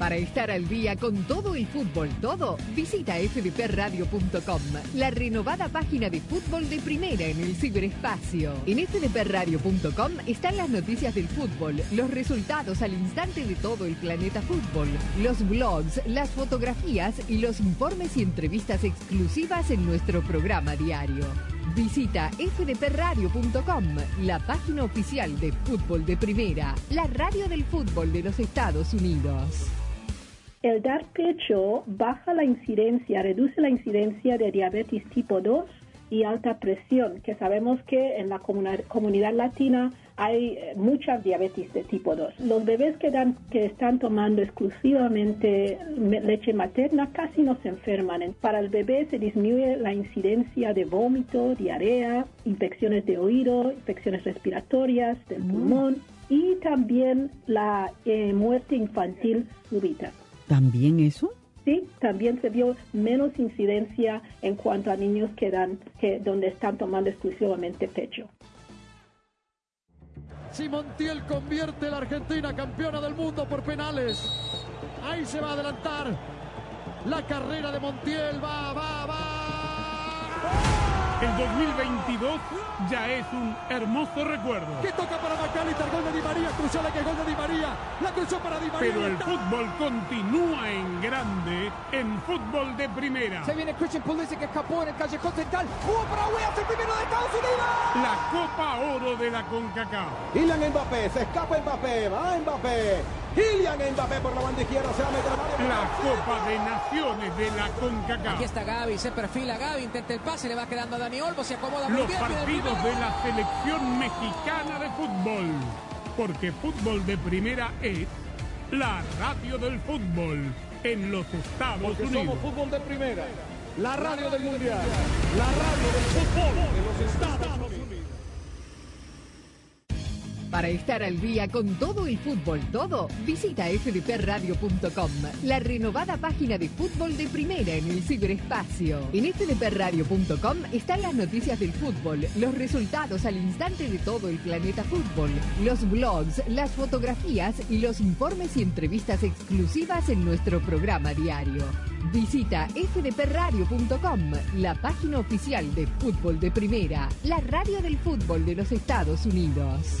Para estar al día con todo el fútbol todo, visita fdpradio.com, la renovada página de fútbol de primera en el ciberespacio. En fdpradio.com están las noticias del fútbol, los resultados al instante de todo el planeta fútbol, los blogs, las fotografías y los informes y entrevistas exclusivas en nuestro programa diario. Visita fdpradio.com, la página oficial de fútbol de primera, la radio del fútbol de los Estados Unidos. El dar pecho baja la incidencia, reduce la incidencia de diabetes tipo 2 y alta presión, que sabemos que en la comunidad latina hay eh, mucha diabetes de tipo 2. Los bebés que, dan, que están tomando exclusivamente me- leche materna casi no se enferman. En- Para el bebé se disminuye la incidencia de vómito, diarrea, infecciones de oído, infecciones respiratorias del pulmón y también la eh, muerte infantil súbita. ¿También eso? Sí, también se vio menos incidencia en cuanto a niños que dan, que donde están tomando exclusivamente pecho. Si Montiel convierte a la Argentina campeona del mundo por penales. Ahí se va a adelantar. La carrera de Montiel va, va, va. El 2022 ya es un hermoso recuerdo. Que toca para Macalister, gol de Di María, cruzó la que gol de Di María, la cruzó para Di María. Pero el fútbol continúa en grande en fútbol de primera. Se viene Christian Pulisic que escapó en el callejón central. ¡Jugó para Weas, el primero de Estados Unidos! La Copa Oro de la CONCACAF. Kylian Mbappé, se escapa Mbappé, va Mbappé. Kylian Mbappé por la banda izquierda, se va a meter a La Copa de Naciones de la CONCACAF. Aquí está Gaby, se perfila Gaby, intenta el pase, le va quedando a Dani Olmo, se acomoda muy Los bien. viene el partidos de la selección mexicana de fútbol. Porque fútbol de primera es la radio del fútbol en los Estados Porque Unidos. somos fútbol de primera, la radio del mundial, la radio del fútbol de los Estados Unidos. Para estar al día con todo el fútbol, todo, visita fdpradio.com, la renovada página de fútbol de primera en el ciberespacio. En fdpradio.com están las noticias del fútbol, los resultados al instante de todo el planeta fútbol, los blogs, las fotografías y los informes y entrevistas exclusivas en nuestro programa diario. Visita fdpradio.com, la página oficial de fútbol de primera, la radio del fútbol de los Estados Unidos.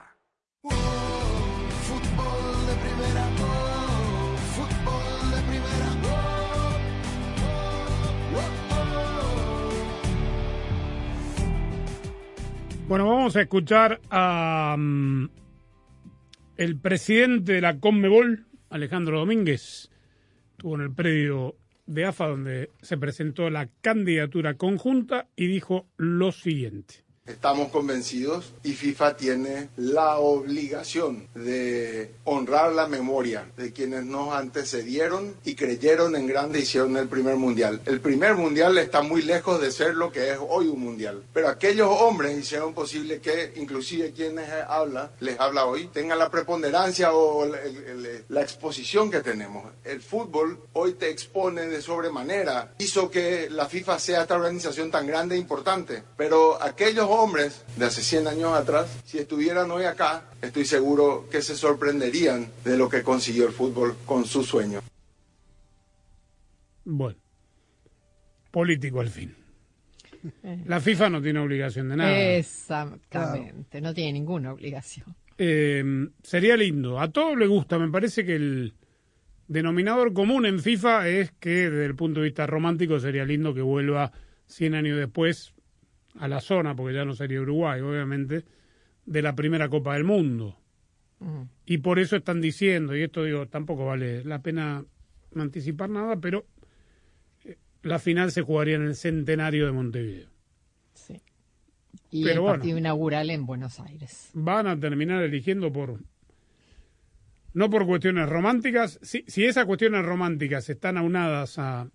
Bueno, vamos a escuchar a mm, el presidente de la Conmebol, Alejandro Domínguez. Estuvo en el predio de AFA donde se presentó la candidatura conjunta y dijo lo siguiente. Estamos convencidos y FIFA tiene la obligación de honrar la memoria de quienes nos antecedieron y creyeron en grande y hicieron el primer mundial. El primer mundial está muy lejos de ser lo que es hoy un mundial, pero aquellos hombres hicieron posible que inclusive quienes habla, les habla hoy, tengan la preponderancia o el- el- el- la exposición que tenemos. El fútbol hoy te expone de sobremanera, hizo que la FIFA sea esta organización tan grande e importante, pero aquellos hombres de hace 100 años atrás, si estuvieran hoy acá, estoy seguro que se sorprenderían de lo que consiguió el fútbol con su sueño. Bueno, político al fin. La FIFA no tiene obligación de nada. Exactamente, no tiene ninguna obligación. Eh, sería lindo. A todos le gusta. Me parece que el denominador común en FIFA es que desde el punto de vista romántico sería lindo que vuelva 100 años después a la zona, porque ya no sería Uruguay, obviamente, de la primera Copa del Mundo. Y por eso están diciendo, y esto digo, tampoco vale la pena anticipar nada, pero eh, la final se jugaría en el centenario de Montevideo. Y Pero el bueno. partido inaugural en Buenos Aires. van a terminar eligiendo por no por cuestiones románticas si, si esas cuestiones románticas están aunadas a,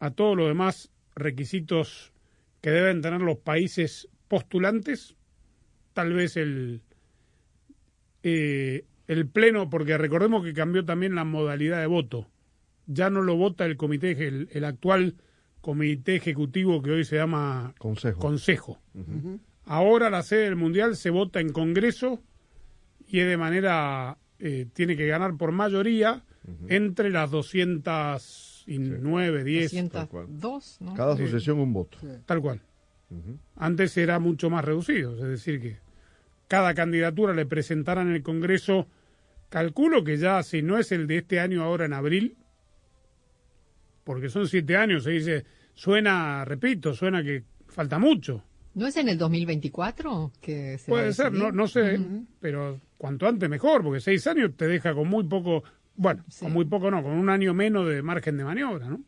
a todos los demás requisitos que deben tener los países postulantes tal vez el eh, el pleno porque recordemos que cambió también la modalidad de voto. Ya no lo vota el comité el, el actual comité ejecutivo que hoy se llama Consejo. consejo. Ahora la sede del Mundial se vota en Congreso y es de manera, eh, tiene que ganar por mayoría entre las 209, 10. 202, ¿no? Cada Sí. asociación un voto. Tal cual. Antes era mucho más reducido, es decir, que cada candidatura le presentaran en el Congreso, calculo que ya si no es el de este año ahora en abril, porque son siete años, se dice, suena, repito, suena que falta mucho. ¿No es en el 2024 que se va a Puede ser, no, no sé, pero cuanto antes mejor, porque seis años te deja con muy poco, bueno, con muy poco no, con un año menos de margen de maniobra, ¿no?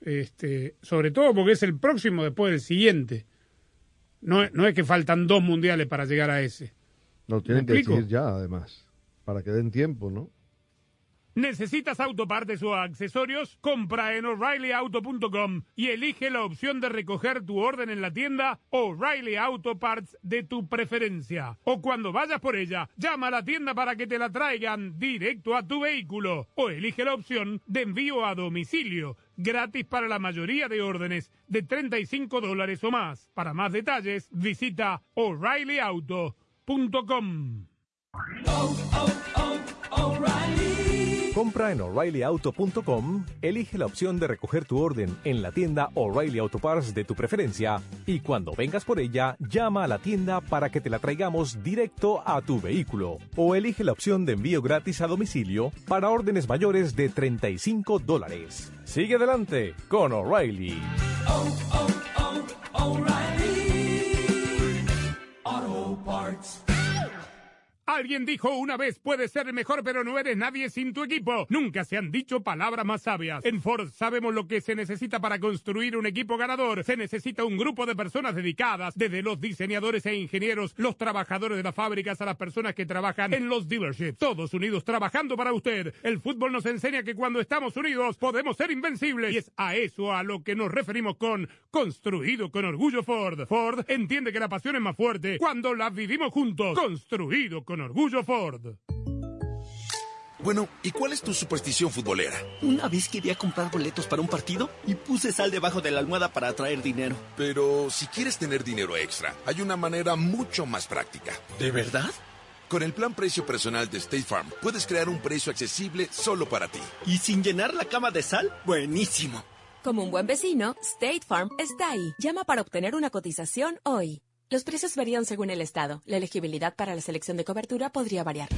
Este, sobre todo porque es el próximo después del siguiente. No, es- no es que faltan dos mundiales para llegar a ese. No, tienen ¿Me que exigir ya, además, para que den tiempo, ¿no? ¿Necesitas autopartes o accesorios? Compra en o'ReillyAuto.com y elige la opción de recoger tu orden en la tienda O'Reilly Auto Parts de tu preferencia. O cuando vayas por ella, llama a la tienda para que te la traigan directo a tu vehículo. O elige la opción de envío a domicilio, gratis para la mayoría de órdenes de 35 dólares o más. Para más detalles, visita o'ReillyAuto.com. Compra en o'ReillyAuto.com, elige la opción de recoger tu orden en la tienda O'Reilly Auto Parts de tu preferencia y cuando vengas por ella, llama a la tienda para que te la traigamos directo a tu vehículo. O elige la opción de envío gratis a domicilio para órdenes mayores de 35 dólares. Sigue adelante con O'Reilly. Auto Parts. Alguien dijo una vez, puedes ser mejor, pero no eres nadie sin tu equipo. Nunca se han dicho palabras más sabias. En Ford sabemos lo que se necesita para construir un equipo ganador. Se necesita un grupo de personas dedicadas, desde los diseñadores e ingenieros, los trabajadores de las fábricas, a las personas que trabajan en los dealerships. Todos unidos trabajando para usted. El fútbol nos enseña que cuando estamos unidos podemos ser invencibles. Y es a eso a lo que nos referimos con construido con orgullo Ford. Ford entiende que la pasión es más fuerte cuando la vivimos juntos. Construido con orgullo Ford. Bueno, ¿y cuál es tu superstición futbolera? Una vez quería comprar boletos para un partido y puse sal debajo de la almohada para atraer dinero. Pero si quieres tener dinero extra, hay una manera mucho más práctica. ¿De verdad? Con el plan precio personal de State Farm, puedes crear un precio accesible solo para ti. ¿Y sin llenar la cama de sal? Buenísimo. Como un buen vecino, State Farm está ahí. Llama para obtener una cotización hoy. Los precios varían según el estado. La elegibilidad para la selección de cobertura podría variar.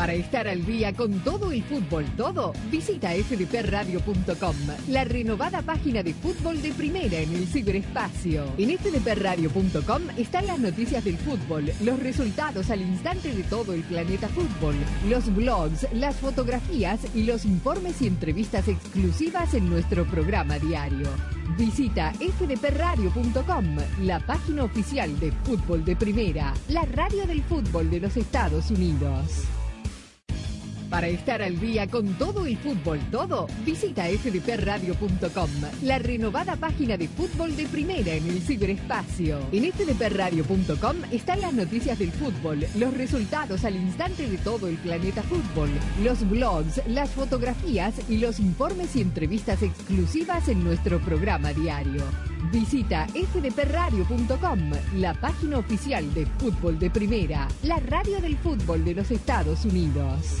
Para estar al día con todo el fútbol, todo, visita fdpradio.com, la renovada página de fútbol de primera en el ciberespacio. En fdpradio.com están las noticias del fútbol, los resultados al instante de todo el planeta fútbol, los blogs, las fotografías y los informes y entrevistas exclusivas en nuestro programa diario. Visita fdpradio.com, la página oficial de fútbol de primera, la radio del fútbol de los Estados Unidos. Para estar al día con todo el fútbol, todo, visita fdpradio.com, la renovada página de fútbol de primera en el ciberespacio. En fdpradio.com están las noticias del fútbol, los resultados al instante de todo el planeta fútbol, los blogs, las fotografías y los informes y entrevistas exclusivas en nuestro programa diario. Visita fdpradio.com, la página oficial de fútbol de primera, la radio del fútbol de los Estados Unidos.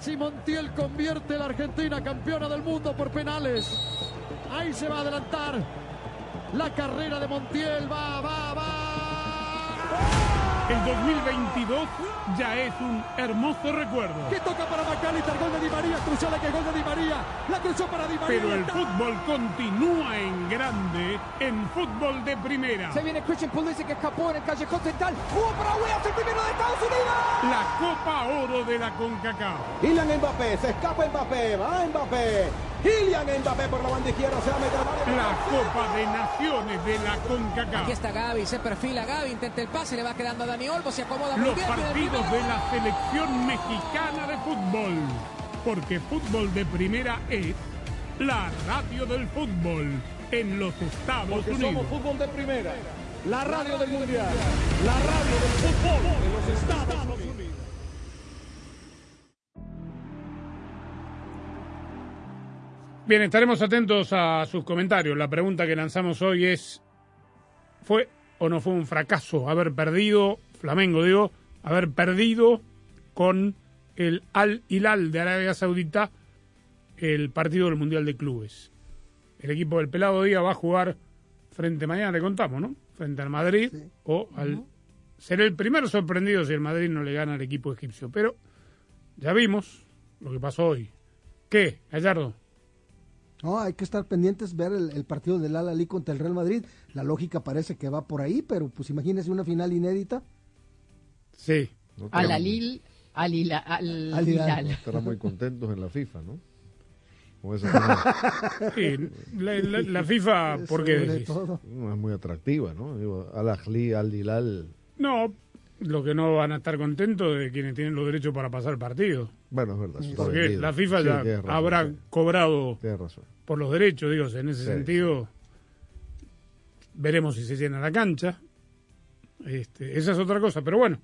Si Montiel convierte a la Argentina campeona del mundo por penales. Ahí se va a adelantar. La carrera de Montiel va, va, va. El 2022 ya es un hermoso recuerdo. Que toca para McAllister, gol de Di María, cruzó la que gol de Di María, la cruzó para Di María. Pero el fútbol continúa en grande en fútbol de primera. Se viene Christian Pulisic que escapó en el callejón central. ¡Jugó para Williams, el primero de Estados Unidos! La Copa Oro de la CONCACAF. Kylian Mbappé, se escapa Mbappé, va Mbappé. Kylian Mbappé por la banda izquierda, se va a meter. La Copa de Naciones de la CONCACAF. Aquí está Gaby, se perfila Gaby, intenta el pase, le va quedando a Dani Olmo, se acomoda muy Los bien. viene el partidos de la selección mexicana de fútbol. Porque fútbol de primera es la radio del fútbol en los Estados Porque Unidos. somos fútbol de primera. La radio del mundial. La radio del fútbol de los Estados Unidos. Bien, estaremos atentos a sus comentarios. La pregunta que lanzamos hoy es, ¿fue o no fue un fracaso haber perdido, Flamengo digo, haber perdido con el Al Hilal de Arabia Saudita el partido del Mundial de Clubes? El equipo del Pelado Díaz va a jugar frente, mañana le contamos, ¿no? Frente al Madrid o al... Será el primero sorprendido si el Madrid no le gana al equipo egipcio. Pero ya vimos lo que pasó hoy. ¿Qué, Gallardo? No, hay que estar pendientes, ver el, el partido del Al Ali contra el Real Madrid. La lógica parece que va por ahí, pero pues imagínese una final inédita. Sí. Al Alil, al, Hila- al, Al Hilal. Hilal. Estarán muy contentos en la FIFA, ¿no? Con esa final. Sí, la, la- la FIFA, ¿por qué Sobre decís? todo. No, es muy atractiva, ¿no? Digo, Al Ahly, Al Hilal. No, lo que no van a estar contentos de quienes tienen los derechos para pasar partido. Bueno, es verdad. Porque vendido. la FIFA Sí, ya razón, habrá sí. cobrado razón. por los derechos, digo, en ese Sí. sentido veremos si se llena la cancha. Este, esa es otra cosa, pero bueno,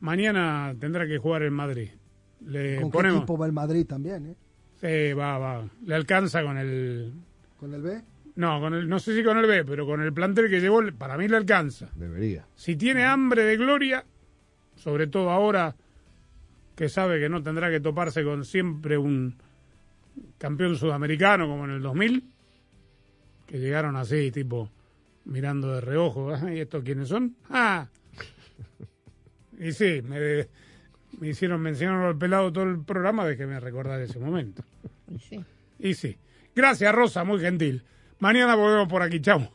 mañana tendrá que jugar en Madrid. Le ¿Con qué ponemos, equipo va el Madrid también, eh? Sí, va, va. Le alcanza con el ¿Con el B? no, con el no sé si con el B, pero con el plantel que llevó, para mí le alcanza. Debería. Si tiene hambre de gloria, sobre todo ahora que sabe que no tendrá que toparse con siempre un campeón sudamericano como en el 2000, que llegaron así, tipo, mirando de reojo, "Ah, ¿y estos quiénes son? ¡Ah! Y sí, me, me hicieron mencionar al pelado todo el programa, déjeme recordar ese momento. Y sí. Y sí. Gracias, Rosa, muy gentil. Mañana volvemos por aquí, chao.